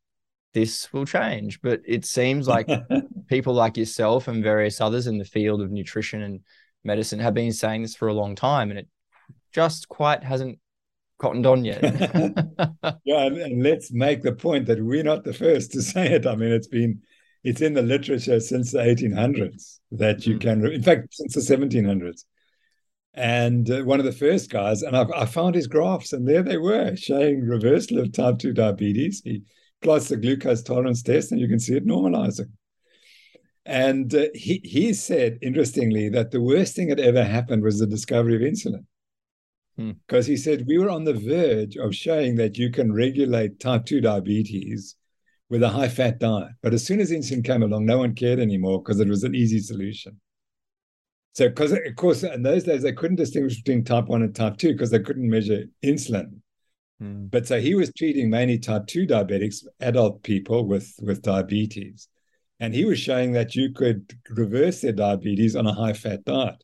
this will change. But it seems like people like yourself and various others in the field of nutrition and medicine have been saying this for a long time, and it just quite hasn't cottoned on yet. Yeah, and, and let's make the point that we're not the first to say it. I mean, it's been it's in the literature since the 1800s that you Mm. can, in fact, since the 1700s. And uh, one of the first guys, and I, I found his graphs, and there they were showing reversal of type 2 diabetes. He plots the glucose tolerance test, and you can see it normalizing. And uh, he, he said, interestingly, that the worst thing that ever happened was the discovery of insulin Hmm. Because he said we were on the verge of showing that you can regulate type 2 diabetes with a high fat diet. But as soon as insulin came along, no one cared anymore because it was an easy solution. So, because of course, in those days, they couldn't distinguish between type 1 and type 2 because they couldn't measure insulin. Mm. But so he was treating mainly type 2 diabetics, adult people with, with diabetes. And he was showing that you could reverse their diabetes on a high fat diet.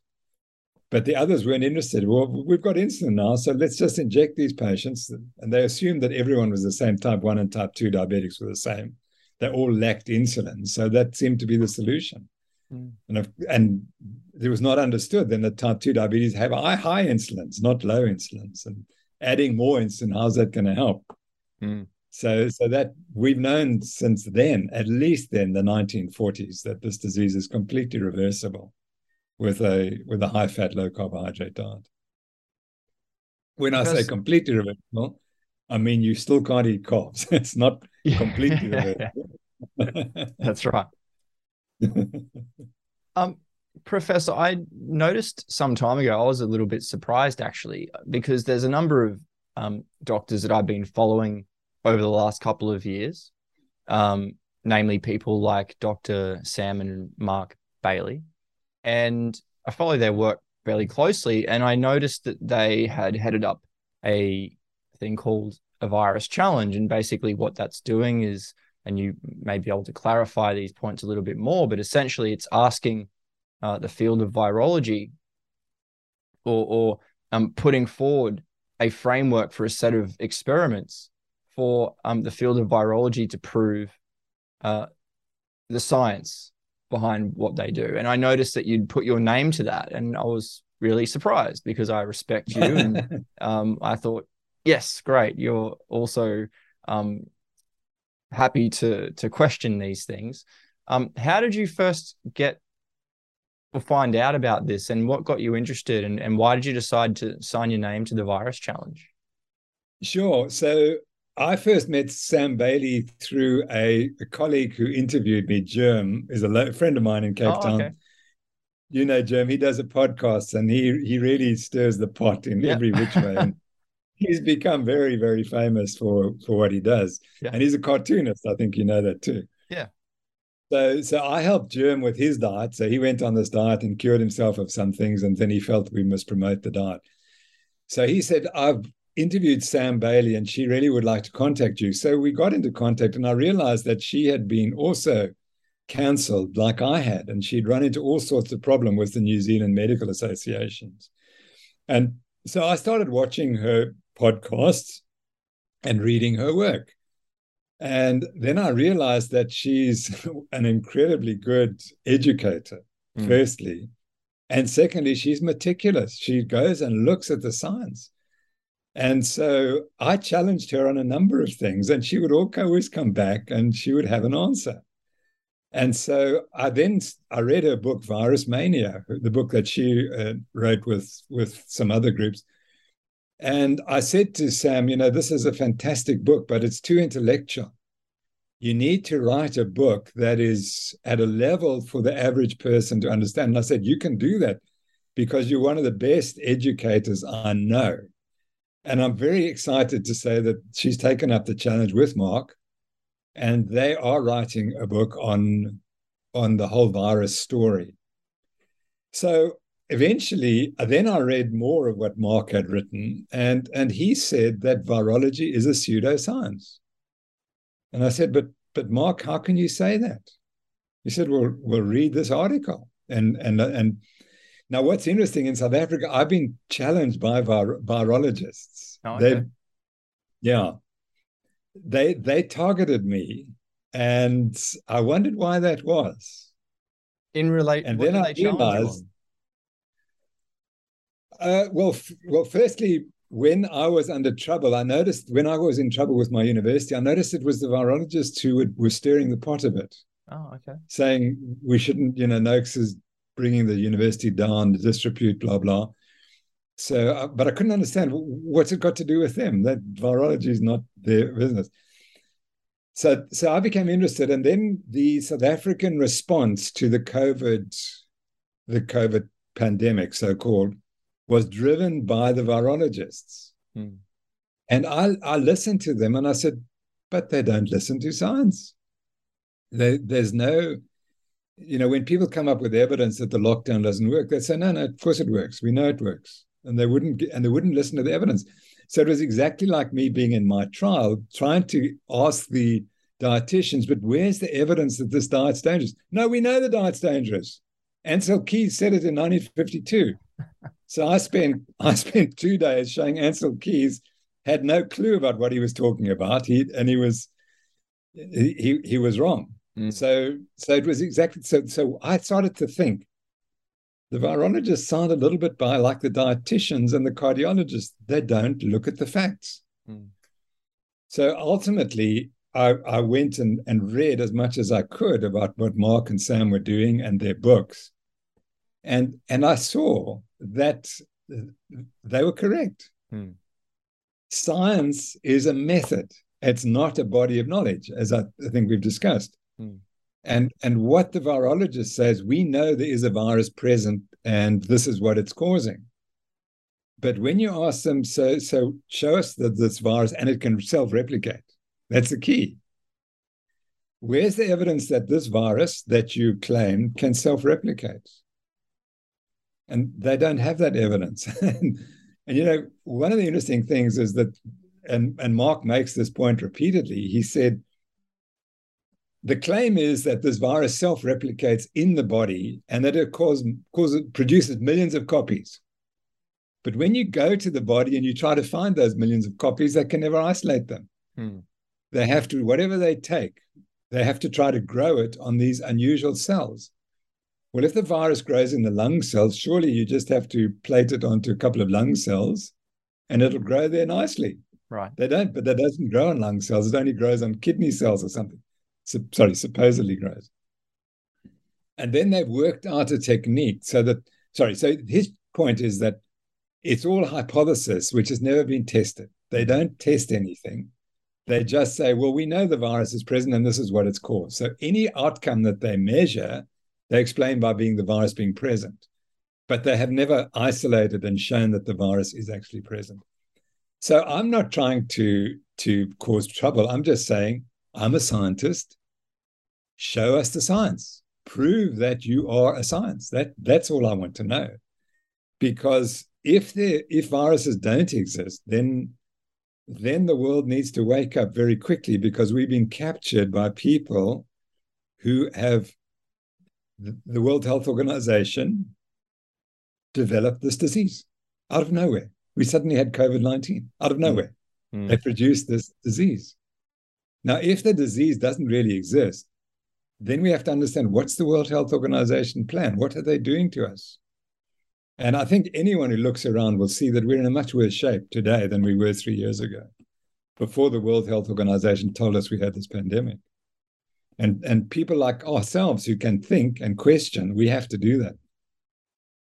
But the others weren't interested. Well, we've got insulin now, so let's just inject these patients. And they assumed that everyone was the same. Type 1 and type 2 diabetics were the same. They all lacked insulin. So that seemed to be the solution. Mm. And, if, and it was not understood then that type 2 diabetes have high, insulins, not low insulins. And adding more insulin, how's that going to help? Mm. So, so that we've known since then, at least then the 1940s, that this disease is completely reversible with a with a high fat, low carbohydrate diet. When I say completely reversible, I mean you still can't eat carbs. it's not completely reversible. That's right. Um, Professor, I noticed some time ago, I was a little bit surprised actually, because there's a number of um, doctors that I've been following over the last couple of years, um, namely people like Dr. Sam and Mark Bailey. And I follow their work fairly closely. And I noticed that they had headed up a thing called a virus challenge. And basically, what that's doing is and you may be able to clarify these points a little bit more, but essentially it's asking uh, the field of virology or, or um, putting forward a framework for a set of experiments for um, the field of virology to prove uh, the science behind what they do. And I noticed that you'd put your name to that. And I was really surprised because I respect you. and um, I thought, yes, great. You're also um, happy to to question these things. Um, how did you first get or find out about this and what got you interested and, and why did you decide to sign your name to the virus challenge? Sure. So I first met Sam Bailey through a, a colleague who interviewed me. Jerm is a friend of mine in Cape oh, Town. Okay. You know, Jerm, he does a podcast and he he really stirs the pot in yeah. every which way. And he's become very, very famous for for what he does. Yeah. And he's a cartoonist. I think you know that too. Yeah. So so I helped Jerm with his diet. So he went on this diet and cured himself of some things, and then he felt we must promote the diet. So he said, I've interviewed Sam Bailey and she really would like to contact you. So we got into contact and I realized that she had been also cancelled like I had, and she'd run into all sorts of problem with the New Zealand medical associations. And so I started watching her podcasts and reading her work. And then I realized that she's an incredibly good educator, mm. firstly. And secondly, she's meticulous. She goes and looks at the science. And so I challenged her on a number of things, and she would always come back and she would have an answer. And so I then I read her book Virus Mania, the book that she uh, wrote with with some other groups. And I said to Sam, you know, this is a fantastic book, but it's too intellectual. You need to write a book that is at a level for the average person to understand. And I said, you can do that because you're one of the best educators I know. And I'm very excited to say that she's taken up the challenge with Mark, and they are writing a book on, on the whole virus story. So eventually, then I read more of what Mark had written, and, and he said that virology is a pseudoscience. And I said, but but Mark, how can you say that? He said, Well, we'll read this article. And and and now, what's interesting in South Africa, I've been challenged by vir- virologists. Oh, okay. They, yeah, they they targeted me, and I wondered why that was. In relate, and then I realized. Uh, well, f- well, firstly, when I was under trouble, I noticed when I was in trouble with my university, I noticed it was the virologists who would, were stirring the pot a bit. Oh, okay. Saying we shouldn't, you know, Noakes is bringing the university down, the disrepute, blah blah. So, uh, but I couldn't understand what's it got to do with them. That virology is not their business. So, so I became interested, and then the South African response to the COVID, the COVID pandemic, so called, was driven by the virologists. Hmm. And I, I listened to them, and I said, but they don't listen to science. They, there's no you know, when people come up with evidence that the lockdown doesn't work, they say, no, no, of course it works. We know it works. And they wouldn't and they wouldn't listen to the evidence. So it was exactly like me being in my trial, trying to ask the dietitians, but where's the evidence that this diet's dangerous? No, we know the diet's dangerous. Ancel Keys said it in 1952. so I spent I spent two days showing Ancel Keys had no clue about what he was talking about. He and he was he he was wrong. Mm. So so it was exactly so so I started to think the virologists sound a little bit by like the dietitians and the cardiologists. They don't look at the facts. Mm. So ultimately, I, I went and, and read as much as I could about what Mark and Sam were doing and their books. And and I saw that they were correct. Mm. Science is a method. It's not a body of knowledge, as I, I think we've discussed. Hmm. And and what the virologist says, we know there is a virus present, and this is what it's causing. But when you ask them, so so show us that this virus and it can self-replicate. That's the key. Where's the evidence that this virus that you claim can self-replicate? And they don't have that evidence. and, and you know, one of the interesting things is that, and, and Mark makes this point repeatedly. He said, the claim is that this virus self-replicates in the body and that it cause, causes, produces millions of copies. But when you go to the body and you try to find those millions of copies, they can never isolate them. Hmm. they have to, whatever they take, they have to try to grow it on these unusual cells. Well, if the virus grows in the lung cells, surely you just have to plate it onto a couple of lung cells and it'll grow there nicely. Right. They don't, but that doesn't grow on lung cells. It only grows on kidney cells or something. So, sorry, supposedly grows. And then they've worked out a technique so that, sorry, so his point is that it's all hypothesis, which has never been tested. They don't test anything. They just say, well, we know the virus is present and this is what it's caused. So any outcome that they measure, they explain by being the virus being present. But they have never isolated and shown that the virus is actually present. So I'm not trying to to cause trouble. I'm just saying I'm a scientist. Show us the science. Prove that you are a science. That that's all I want to know. Because if there if viruses don't exist, then then the world needs to wake up very quickly because we've been captured by people who have the World Health Organization developed this disease out of nowhere we suddenly had COVID 19 out of hmm. nowhere. Mm. They produced this disease. Now, if the disease doesn't really exist, then we have to understand what's the World Health Organization plan? What are they doing to us? And I think anyone who looks around will see that we're in a much worse shape today than we were three years ago, before the World Health Organization told us we had this pandemic. And, and people like ourselves who can think and question, we have to do that.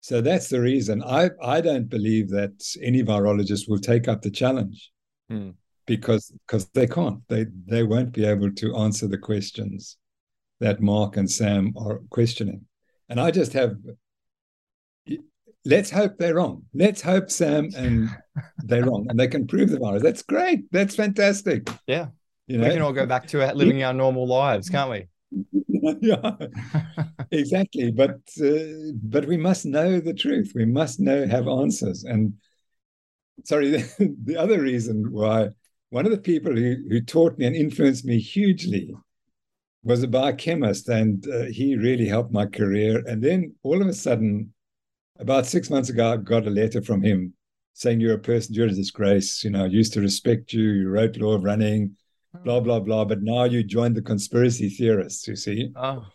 So that's the reason. I, I don't believe that any virologist will take up the challenge mm. Because because they can't. They they won't be able to answer the questions that Mark and Sam are questioning. And I just have let's hope they're wrong. Let's hope Sam and they're wrong and they can prove the virus. That's great. That's fantastic. Yeah. You know? We can all go back to living our normal lives, can't we? yeah, exactly. But uh, but we must know the truth. We must know have answers. And sorry, the, the other reason why one of the people who who taught me and influenced me hugely was a biochemist, and uh, he really helped my career. And then all of a sudden, about six months ago, I got a letter from him saying you're a person, you're a disgrace. You know, I used to respect you. You wrote Lore of Running blah blah blah. But now you joined the conspiracy theorists. You see. Oh.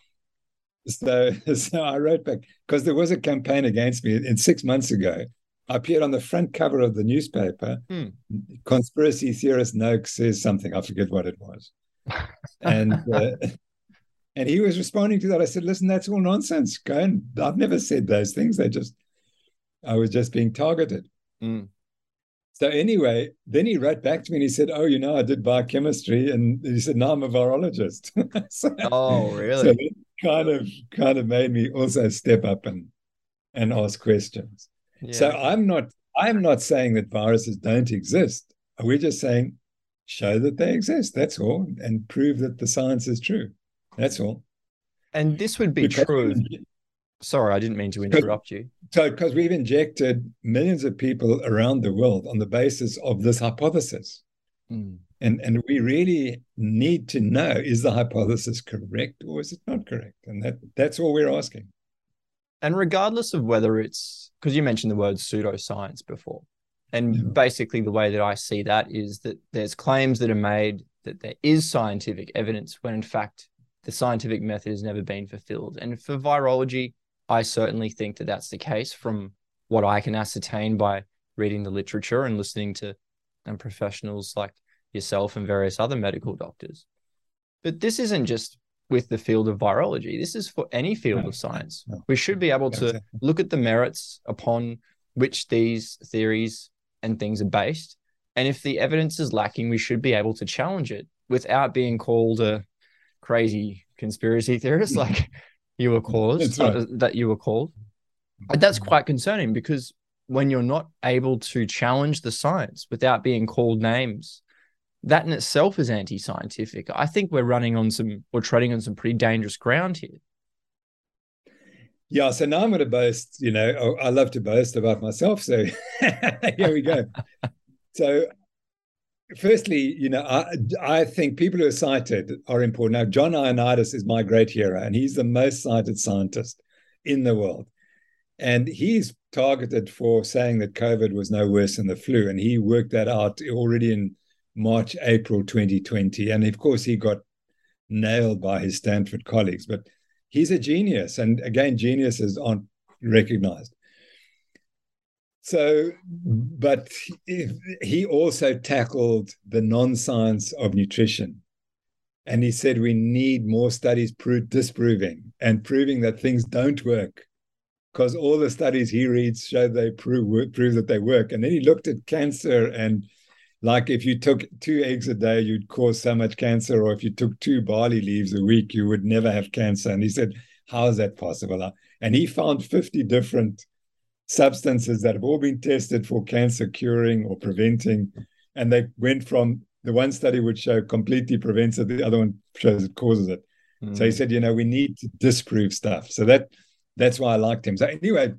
So, so I wrote back because there was a campaign against me. In six months ago, appeared on the front cover of the newspaper. Hmm. Conspiracy theorist Noakes says something. I forget what it was, and uh, and he was responding to that. I said, "Listen, that's all nonsense. Go and I've never said those things. They just, I was just being targeted." Mm. So anyway, then he wrote back to me and he said, "Oh, you know, I did biochemistry," and he said, "No, I'm a virologist." so, oh, really? So it kind of kind of made me also step up and and ask questions. Yeah. So I'm not I'm not saying that viruses don't exist. We're just saying show that they exist. That's all, and prove that the science is true. That's all. And this would be because true. Sorry, I didn't mean to interrupt you. So, because we've injected millions of people around the world on the basis of this hypothesis. Mm. And, and we really need to know is the hypothesis correct or is it not correct? And that, that's all we're asking. And regardless of whether it's because you mentioned the word pseudoscience before, and yeah. basically the way that I see that is that there's claims that are made that there is scientific evidence when in fact the scientific method has never been fulfilled. And for virology, I certainly think that that's the case from what I can ascertain by reading the literature and listening to and professionals like yourself and various other medical doctors. But this isn't just with the field of virology. This is for any field no, of science. No, we should be able to exactly. look at the merits upon which these theories and things are based. And if the evidence is lacking, we should be able to challenge it without being called a crazy conspiracy theorist. like you were called right. uh, that you were called. But that's quite concerning because when you're not able to challenge the science without being called names, that in itself is anti-scientific. I think we're running on some, we're treading on some pretty dangerous ground here. Yeah, so now I'm going to boast. You know, oh, I love to boast about myself. So here we go. so firstly, you know, I, I think people who are cited are important. Now, John Ioannidis is my great hero, and he's the most cited scientist in the world. And he's targeted for saying that COVID was no worse than the flu. And he worked that out already in March, April 2020. And of course, he got nailed by his Stanford colleagues, but he's a genius. And again, geniuses aren't recognized. So, but he also tackled the non science of nutrition. And he said we need more studies prove, disproving and proving that things don't work because all the studies he reads show they prove, prove that they work. And then he looked at cancer and like if you took two eggs a day, you'd cause so much cancer, or if you took two barley leaves a week, you would never have cancer. And he said, How is that possible? And he found 50 different substances that have all been tested for cancer curing or preventing. And they went from the one study would show completely prevents it, the other one shows it causes it. Mm. So he hmm. said, you know, we need to disprove stuff. So that that's why I liked him. So anyway,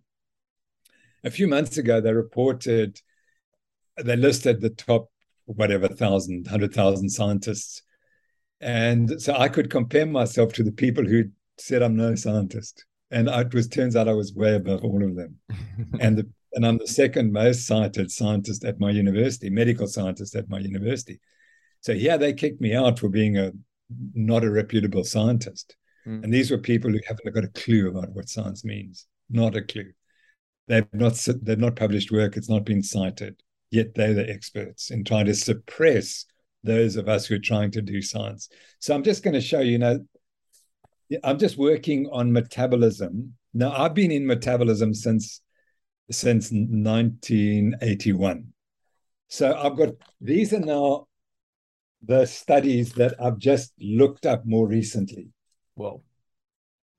a few months ago, they reported they listed the top whatever thousand, hundred thousand scientists. And so I could compare myself to the people who said I'm no scientist. And it was turns out I was way above all of them. and the, and I'm the second most cited scientist at my university, medical scientist at my university. So yeah, they kicked me out for being a not a reputable scientist. Mm. And these were people who haven't got a clue about what science means. Not a clue. They've not they've not published work. It's not been cited yet they're the experts in trying to suppress those of us who are trying to do science. So I'm just going to show you, you know, I'm just working on metabolism. Now I've been in metabolism since since 1981. So I've got these are now the studies that I've just looked up more recently. Well,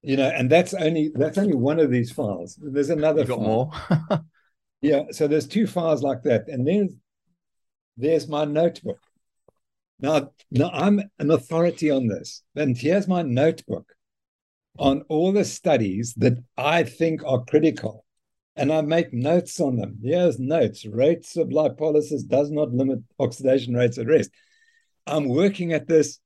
you know, and that's only that's only one of these files. There's another. You got file. more. Yeah, so there's two files like that, and then there's my notebook. Now, now I'm an authority on this, and here's my notebook on all the studies that I think are critical, and I make notes on them. Here's notes: rates of lipolysis does not limit oxidation rates at rest. I'm working at this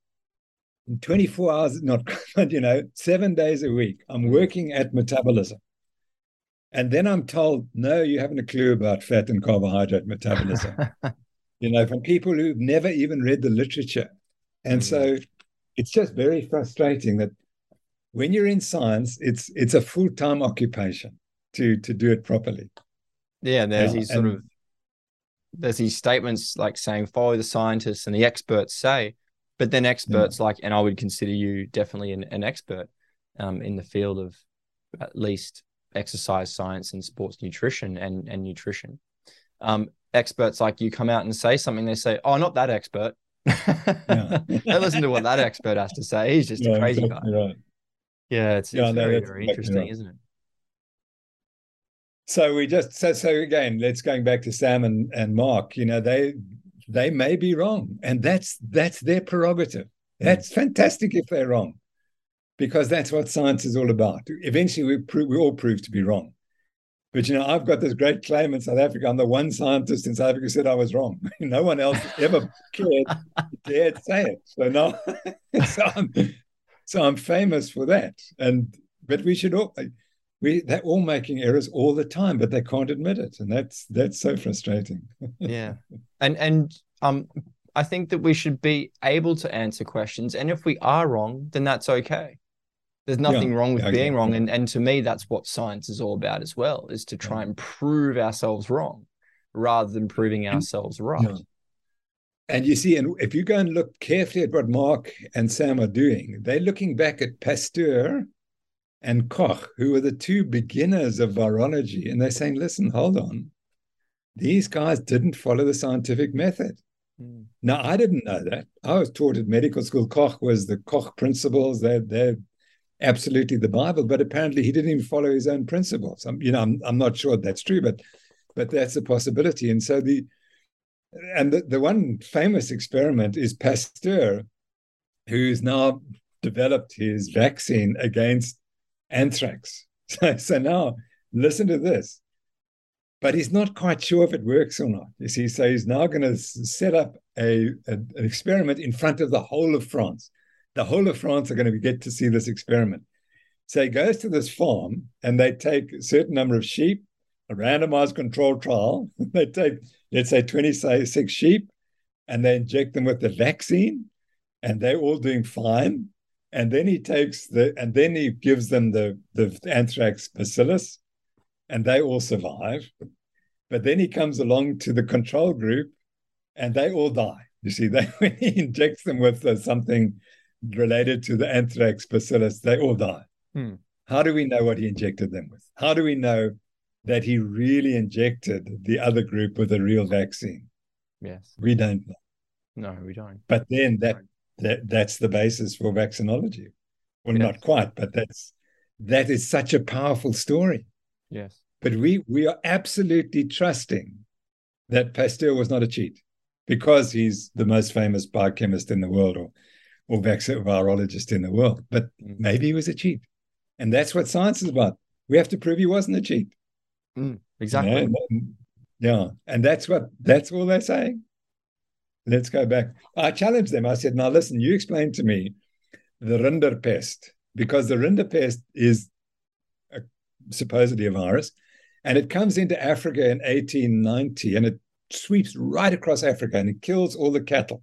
in 24 hours, not you know, seven days a week. I'm working at metabolism. And then I'm told, no, you haven't a clue about fat and carbohydrate metabolism. you know, from people who've never even read the literature. And mm. so it's just very frustrating that when you're in science, it's it's a full-time occupation to to do it properly. Yeah, and there's yeah, these sort of there's these statements like saying follow the scientists and the experts say, but then experts yeah. like, and I would consider you definitely an, an expert um, in the field of at least exercise science and sports nutrition and, and nutrition. Um, experts like you come out and say something, they say, Oh, not that expert. Yeah. they listen to what that expert has to say. He's just yeah, a crazy exactly guy. Right. Yeah, it's, yeah, it's no, very, very interesting, right. isn't it? So we just so so again, let's going back to Sam and, and Mark, you know, they they may be wrong. And that's that's their prerogative. Hmm. That's fantastic if they're wrong because that's what science is all about. Eventually, we, pro- we all prove to be wrong. But you know, I've got this great claim in South Africa. I'm the one scientist in South Africa who said I was wrong. no one else ever cared, dared say it. So now, so, I'm, so I'm famous for that. And but we should all we they're all making errors all the time, but they can't admit it, and that's that's so frustrating. yeah, and and um, I think that we should be able to answer questions, and if we are wrong, then that's okay. There's nothing yeah, wrong with yeah, being wrong. And, and to me, that's what science is all about as well, is to try and prove ourselves wrong rather than proving ourselves right. Yeah. And you see, and if you go and look carefully at what Mark and Sam are doing, they're looking back at Pasteur and Koch, who were the two beginners of virology, and they're saying, listen, hold on. These guys didn't follow the scientific method. Mm. Now, I didn't know that. I was taught at medical school. Koch was the Koch principles. They're, they're absolutely the Bible, but apparently he didn't even follow his own principles. I'm, you know, I'm, I'm not sure that's true, but but that's a possibility. And so the and the, the one famous experiment is Pasteur, who's now developed his vaccine against anthrax. So, so now listen to this. But he's not quite sure if it works or not. You see, so he's now going to set up a, a, an experiment in front of the whole of France the whole of France are going to get to see this experiment. So he goes to this farm and they take a certain number of sheep, a randomized control trial. they take, let's say, 26 sheep, and they inject them with the vaccine, and they're all doing fine. And then he takes the, and then he gives them the, the anthrax bacillus, and they all survive. But then he comes along to the control group, and they all die. You see, they when he injects them with uh, something related to the anthrax bacillus, they all die. Hmm. How do we know what he injected them with? How do we know that he really injected the other group with a real vaccine? Yes. We don't know. No, we don't. But then that that that's the basis for vaccinology. Well, Yes. not quite, but that's that is such a powerful story. Yes. But we we are absolutely trusting that Pasteur was not a cheat because he's the most famous biochemist in the world or or vaccine virologist in the world. But Mm. maybe he was a cheat. And that's what science is about. We have to prove he wasn't a cheat. you Exactly. know? Yeah. And that's what that's all they're saying. Let's go back. I challenged them. I said, now listen, you explain to me the rinderpest, because the rinderpest is a, supposedly a virus, and it comes into Africa in 1890 and it sweeps right across Africa and it kills all the cattle.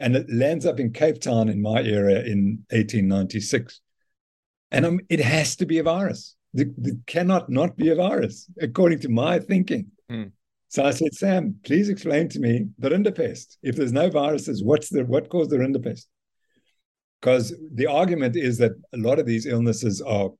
And it lands up in Cape Town in my area in 1896. And um, it has to be a virus. It, it cannot not be a virus, according to my thinking. Hmm. So I said, Sam, please explain to me the rinderpest. If there's no viruses, what's the what caused the rinderpest? Because the argument is that a lot of these illnesses are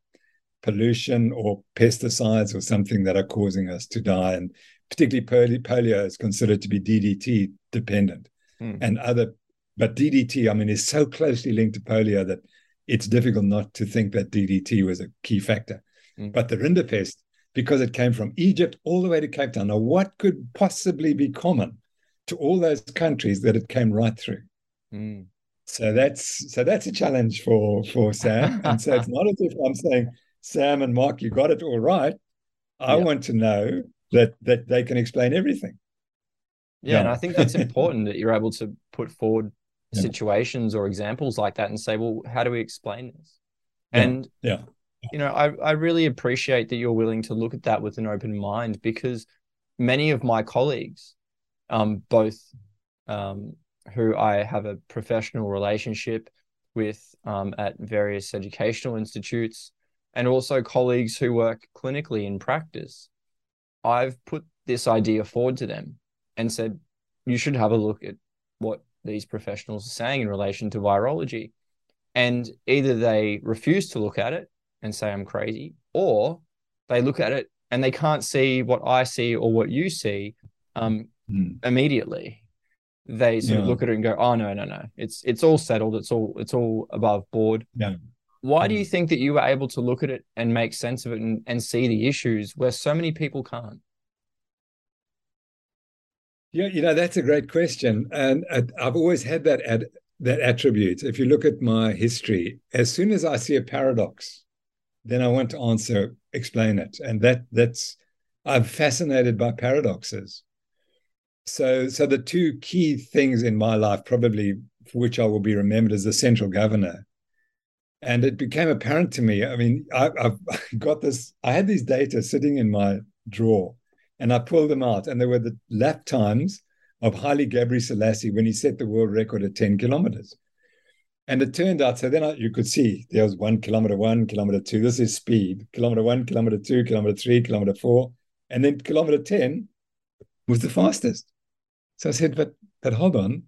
pollution or pesticides or something that are causing us to die. And particularly polio, polio is considered to be DDT dependent. Hmm. And other, but DDT, I mean, is so closely linked to polio that it's difficult not to think that DDT was a key factor. Hmm. But the rinderpest, because it came from Egypt all the way to Cape Town. Now, what could possibly be common to all those countries that it came right through? Mm. So that's so that's a challenge for for Sam. And so it's not as if I'm saying, Sam and Mark, you got it all right. I Yeah. want to know that that they can explain everything. Yeah, and I think that's important that you're able to put forward Yeah. situations or examples like that and say, well, how do we explain this? Yeah. And Yeah. you know, I, I really appreciate that you're willing to look at that with an open mind because many of my colleagues, um, both um, who I have a professional relationship with um, at various educational institutes, and also colleagues who work clinically in practice, I've put this idea forward to them and said, you should have a look at what these professionals are saying in relation to virology. And either they refuse to look at it and say I'm crazy, or they look at it and they can't see what I see or what you see um, Hmm. immediately. They sort of look at it and go, "Oh no, no, no! It's it's all settled. It's all it's all above board." Yeah. Why do Mm. you think that you were able to look at it and make sense of it and, and see the issues where so many people can't? Yeah, you know that's a great question, and I've always had that ad, that attribute. If you look at my history, as soon as I see a paradox, then I want to answer, explain it, and that that's I'm fascinated by paradoxes. So, so the two key things in my life, probably for which I will be remembered as the central governor, and it became apparent to me. I mean, I, I've got this. I had these data sitting in my drawer, and I pulled them out, and they were the lap times of Haile Gebrselassie when he set the world record at 10 kilometers. And it turned out, so then I, you could see there was one kilometer one, kilometer two. This is speed. Kilometer one, kilometer two, kilometer three, kilometer four. And then kilometer 10 was the fastest. So I said, but but hold on.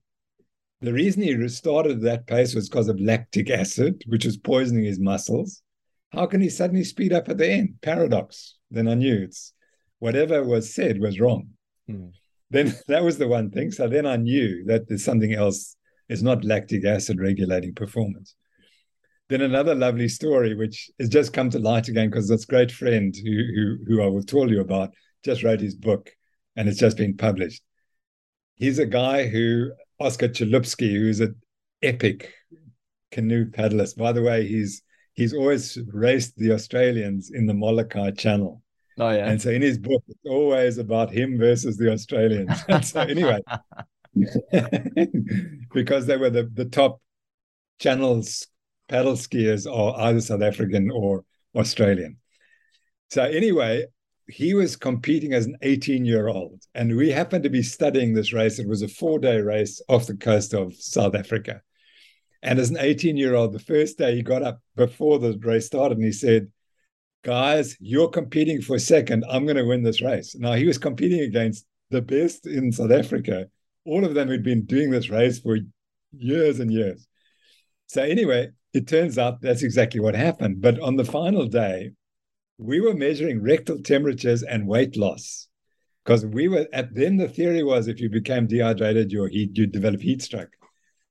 The reason he started that pace was because of lactic acid, which was poisoning his muscles. How can he suddenly speed up at the end? Paradox. Then I knew it's whatever was said was wrong. Hmm. Then that was the one thing. So then I knew that there's something else. It's not lactic acid regulating performance. Then another lovely story, which has just come to light again because this great friend who, who, who I will tell you about just wrote his book and it's just been published. He's a guy who, Oscar Chalupsky, who's an epic canoe paddlist. By the way, he's he's always raced the Australians in the Molokai Channel. Oh yeah. And so in his book, it's always about him versus the Australians. So anyway, because they were the, the top channels paddle skiers are either South African or Australian. So anyway, he was competing as an 18 year old, and we happened to be studying this race. It was a four day race off the coast of South Africa. And as an 18 year old, the first day he got up before the race started and he said, Guys, you're competing for second. I'm going to win this race. Now, he was competing against the best in South Africa, all of them who'd been doing this race for years and years. So, anyway, it turns out that's exactly what happened. But on the final day, we were measuring rectal temperatures and weight loss because we were at then the theory was if you became dehydrated, your heat, you'd develop heat stroke.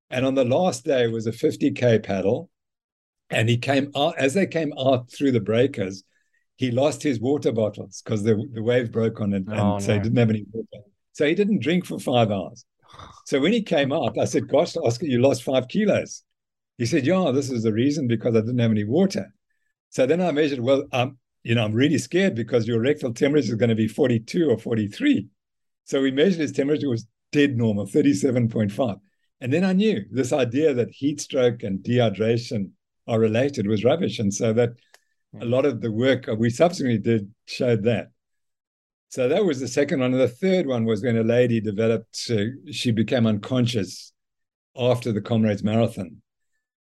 And on the last day was a 50k paddle, and he came out as they came out through the breakers. He lost his water bottles because the, the wave broke on it, and oh, so no. he didn't have any water. So he didn't drink for five hours. So when he came out, I said, "Gosh, Oscar, you lost five kilos." He said, "Yeah, this is the reason because I didn't have any water." So then I measured. Well, um, you know, I'm really scared because your rectal temperature is going to be 42 or 43. So we measured his temperature was dead normal, 37.5. And then I knew this idea that heat stroke and dehydration are related was rubbish. And so that a lot of the work we subsequently did showed that. So that was the second one. And the third one was when a lady developed, uh, she became unconscious after the Comrades Marathon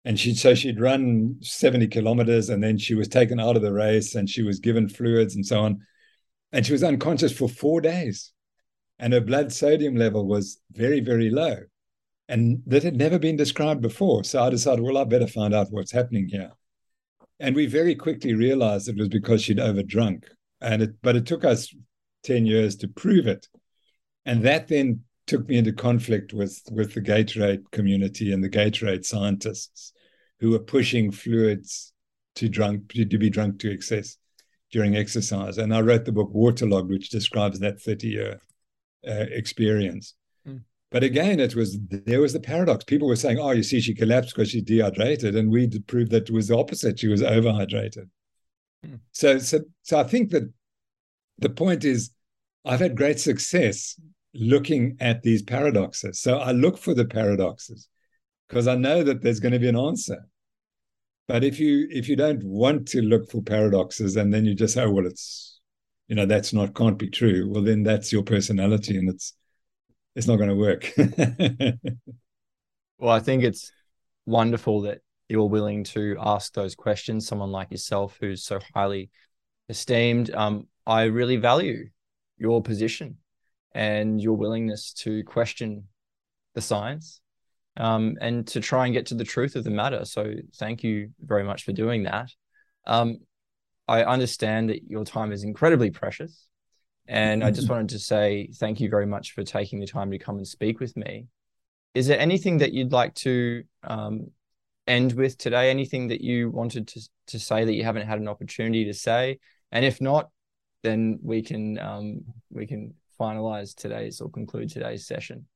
and she so she'd run 70 kilometers and then she was taken out of the race and she was given fluids and so on and she was unconscious for four days and her blood sodium level was very very low and that had never been described before so i decided well i better find out what's happening here and we very quickly realized it was because she'd overdrunk and it but it took us 10 years to prove it and that then took me into conflict with with the Gatorade community and the Gatorade scientists who were pushing fluids to drunk to, be drunk to excess during exercise. And I wrote the book Waterlogged, which describes that 30 year uh, experience. But again, it was there was the paradox. People were saying, "Oh, you see, she collapsed because she's dehydrated," and we proved that it was the opposite. She was overhydrated. Mm. So, so, so I think that the point is, I've had great success looking at these paradoxes. So I look for the paradoxes because I know that there's going to be an answer. But if you if you don't want to look for paradoxes and then you just say, oh, well, it's you know that's not can't be true. Well, then that's your personality, and it's it's not going to work. well, I think it's wonderful that you're willing to ask those questions. Someone like yourself, who's so highly esteemed, um, I really value your position and your willingness to question the science um, and to try and get to the truth of the matter. So thank you very much for doing that. Um, I understand that your time is incredibly precious. And I just wanted to say thank you very much for taking the time to come and speak with me. Is there anything that you'd like to um, end with today? Anything that you wanted to, to say that you haven't had an opportunity to say? And if not, then we can um, we can finalize today's or conclude today's session.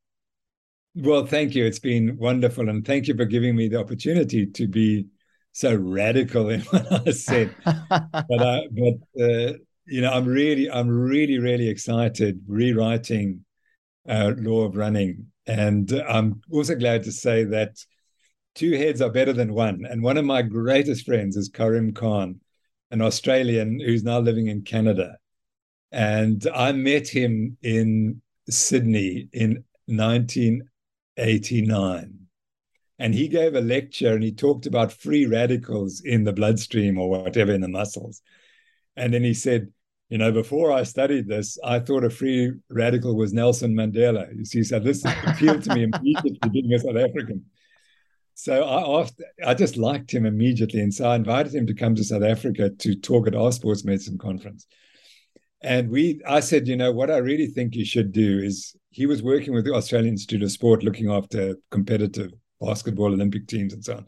Well, thank you. It's been wonderful. And thank you for giving me the opportunity to be so radical in what I said. but I, but uh, you know, I'm really, I'm really, really excited rewriting uh, Lore of Running. And I'm also glad to say that two heads are better than one. And one of my greatest friends is Karim Khan, an Australian who's now living in Canada. And I met him in Sydney in 1989. And he gave a lecture and he talked about free radicals in the bloodstream or whatever in the muscles. And then he said, you know, before I studied this, I thought a free radical was Nelson Mandela. You see, so this appealed to me immediately being a South African. So I I just liked him immediately. And so I invited him to come to South Africa to talk at our sports medicine conference. And we, I said, you know, what I really think you should do is he was working with the Australian Institute of Sport, looking after competitive basketball Olympic teams and so on.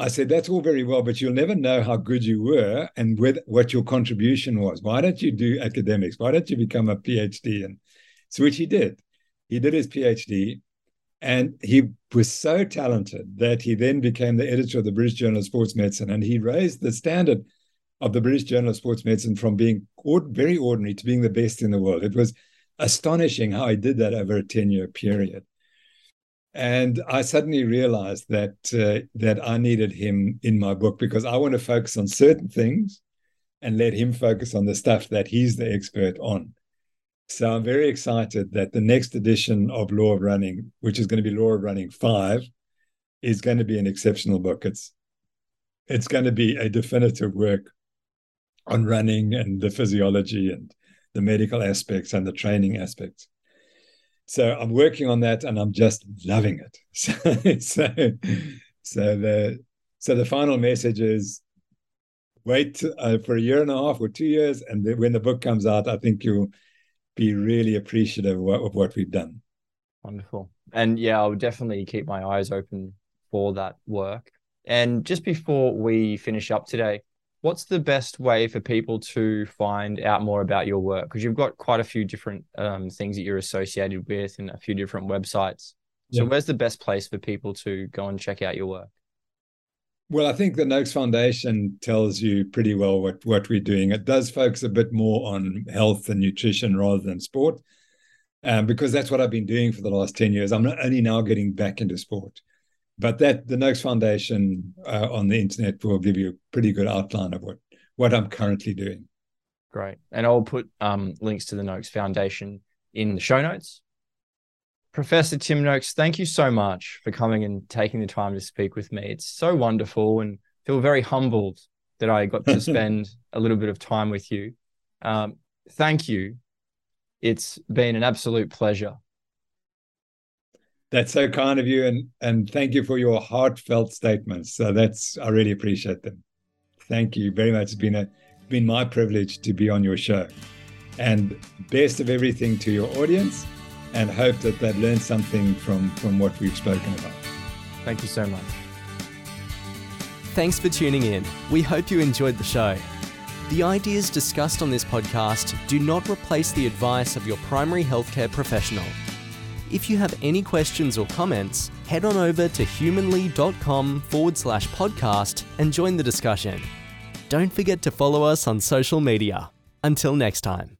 I said, that's all very well, but you'll never know how good you were and with, what your contribution was. Why don't you do academics? Why don't you become a PhD? And so, which he did. He did his PhD and he was so talented that he then became the editor of the British Journal of Sports Medicine and he raised the standard of the British Journal of Sports Medicine from being very ordinary to being the best in the world. It was astonishing how I did that over a 10 year period. And I suddenly realized that uh, that I needed him in my book because I want to focus on certain things and let him focus on the stuff that he's the expert on. So I'm very excited that the next edition of Lore of Running, which is going to be Lore of Running 5, is going to be an exceptional book. It's it's going to be a definitive work on running and the physiology and the medical aspects and the training aspects. So I'm working on that and I'm just loving it. So, so, so the so the final message is wait uh, for a year and a half or two years, and then when the book comes out, I think you'll be really appreciative of what, of what we've done. Wonderful, and yeah, I'll definitely keep my eyes open for that work. And just before we finish up today, what's the best way for people to find out more about your work? Because you've got quite a few different um, things that you're associated with and a few different websites. So, yeah. where's the best place for people to go and check out your work? Well, I think the Noakes Foundation tells you pretty well what, what we're doing. It does focus a bit more on health and nutrition rather than sport, um, because that's what I've been doing for the last 10 years. I'm not only now getting back into sport but that the Noakes Foundation uh, on the internet will give you a pretty good outline of what what I'm currently doing. Great, and I'll put um, links to the Noakes Foundation in the show notes. Professor Tim Noakes, thank you so much for coming and taking the time to speak with me. It's so wonderful, and feel very humbled that I got to spend a little bit of time with you. Um, thank you. It's been an absolute pleasure. That's so kind of you, and and thank you for your heartfelt statements. So that's I really appreciate them. Thank you very much. It's been a been my privilege to be on your show, and best of everything to your audience, and hope that they've learned something from from what we've spoken about. Thank you so much. Thanks for tuning in. We hope you enjoyed the show. The ideas discussed on this podcast do not replace the advice of your primary healthcare professional. If you have any questions or comments, head on over to humanly.com forward slash podcast and join the discussion. Don't forget to follow us on social media. Until next time.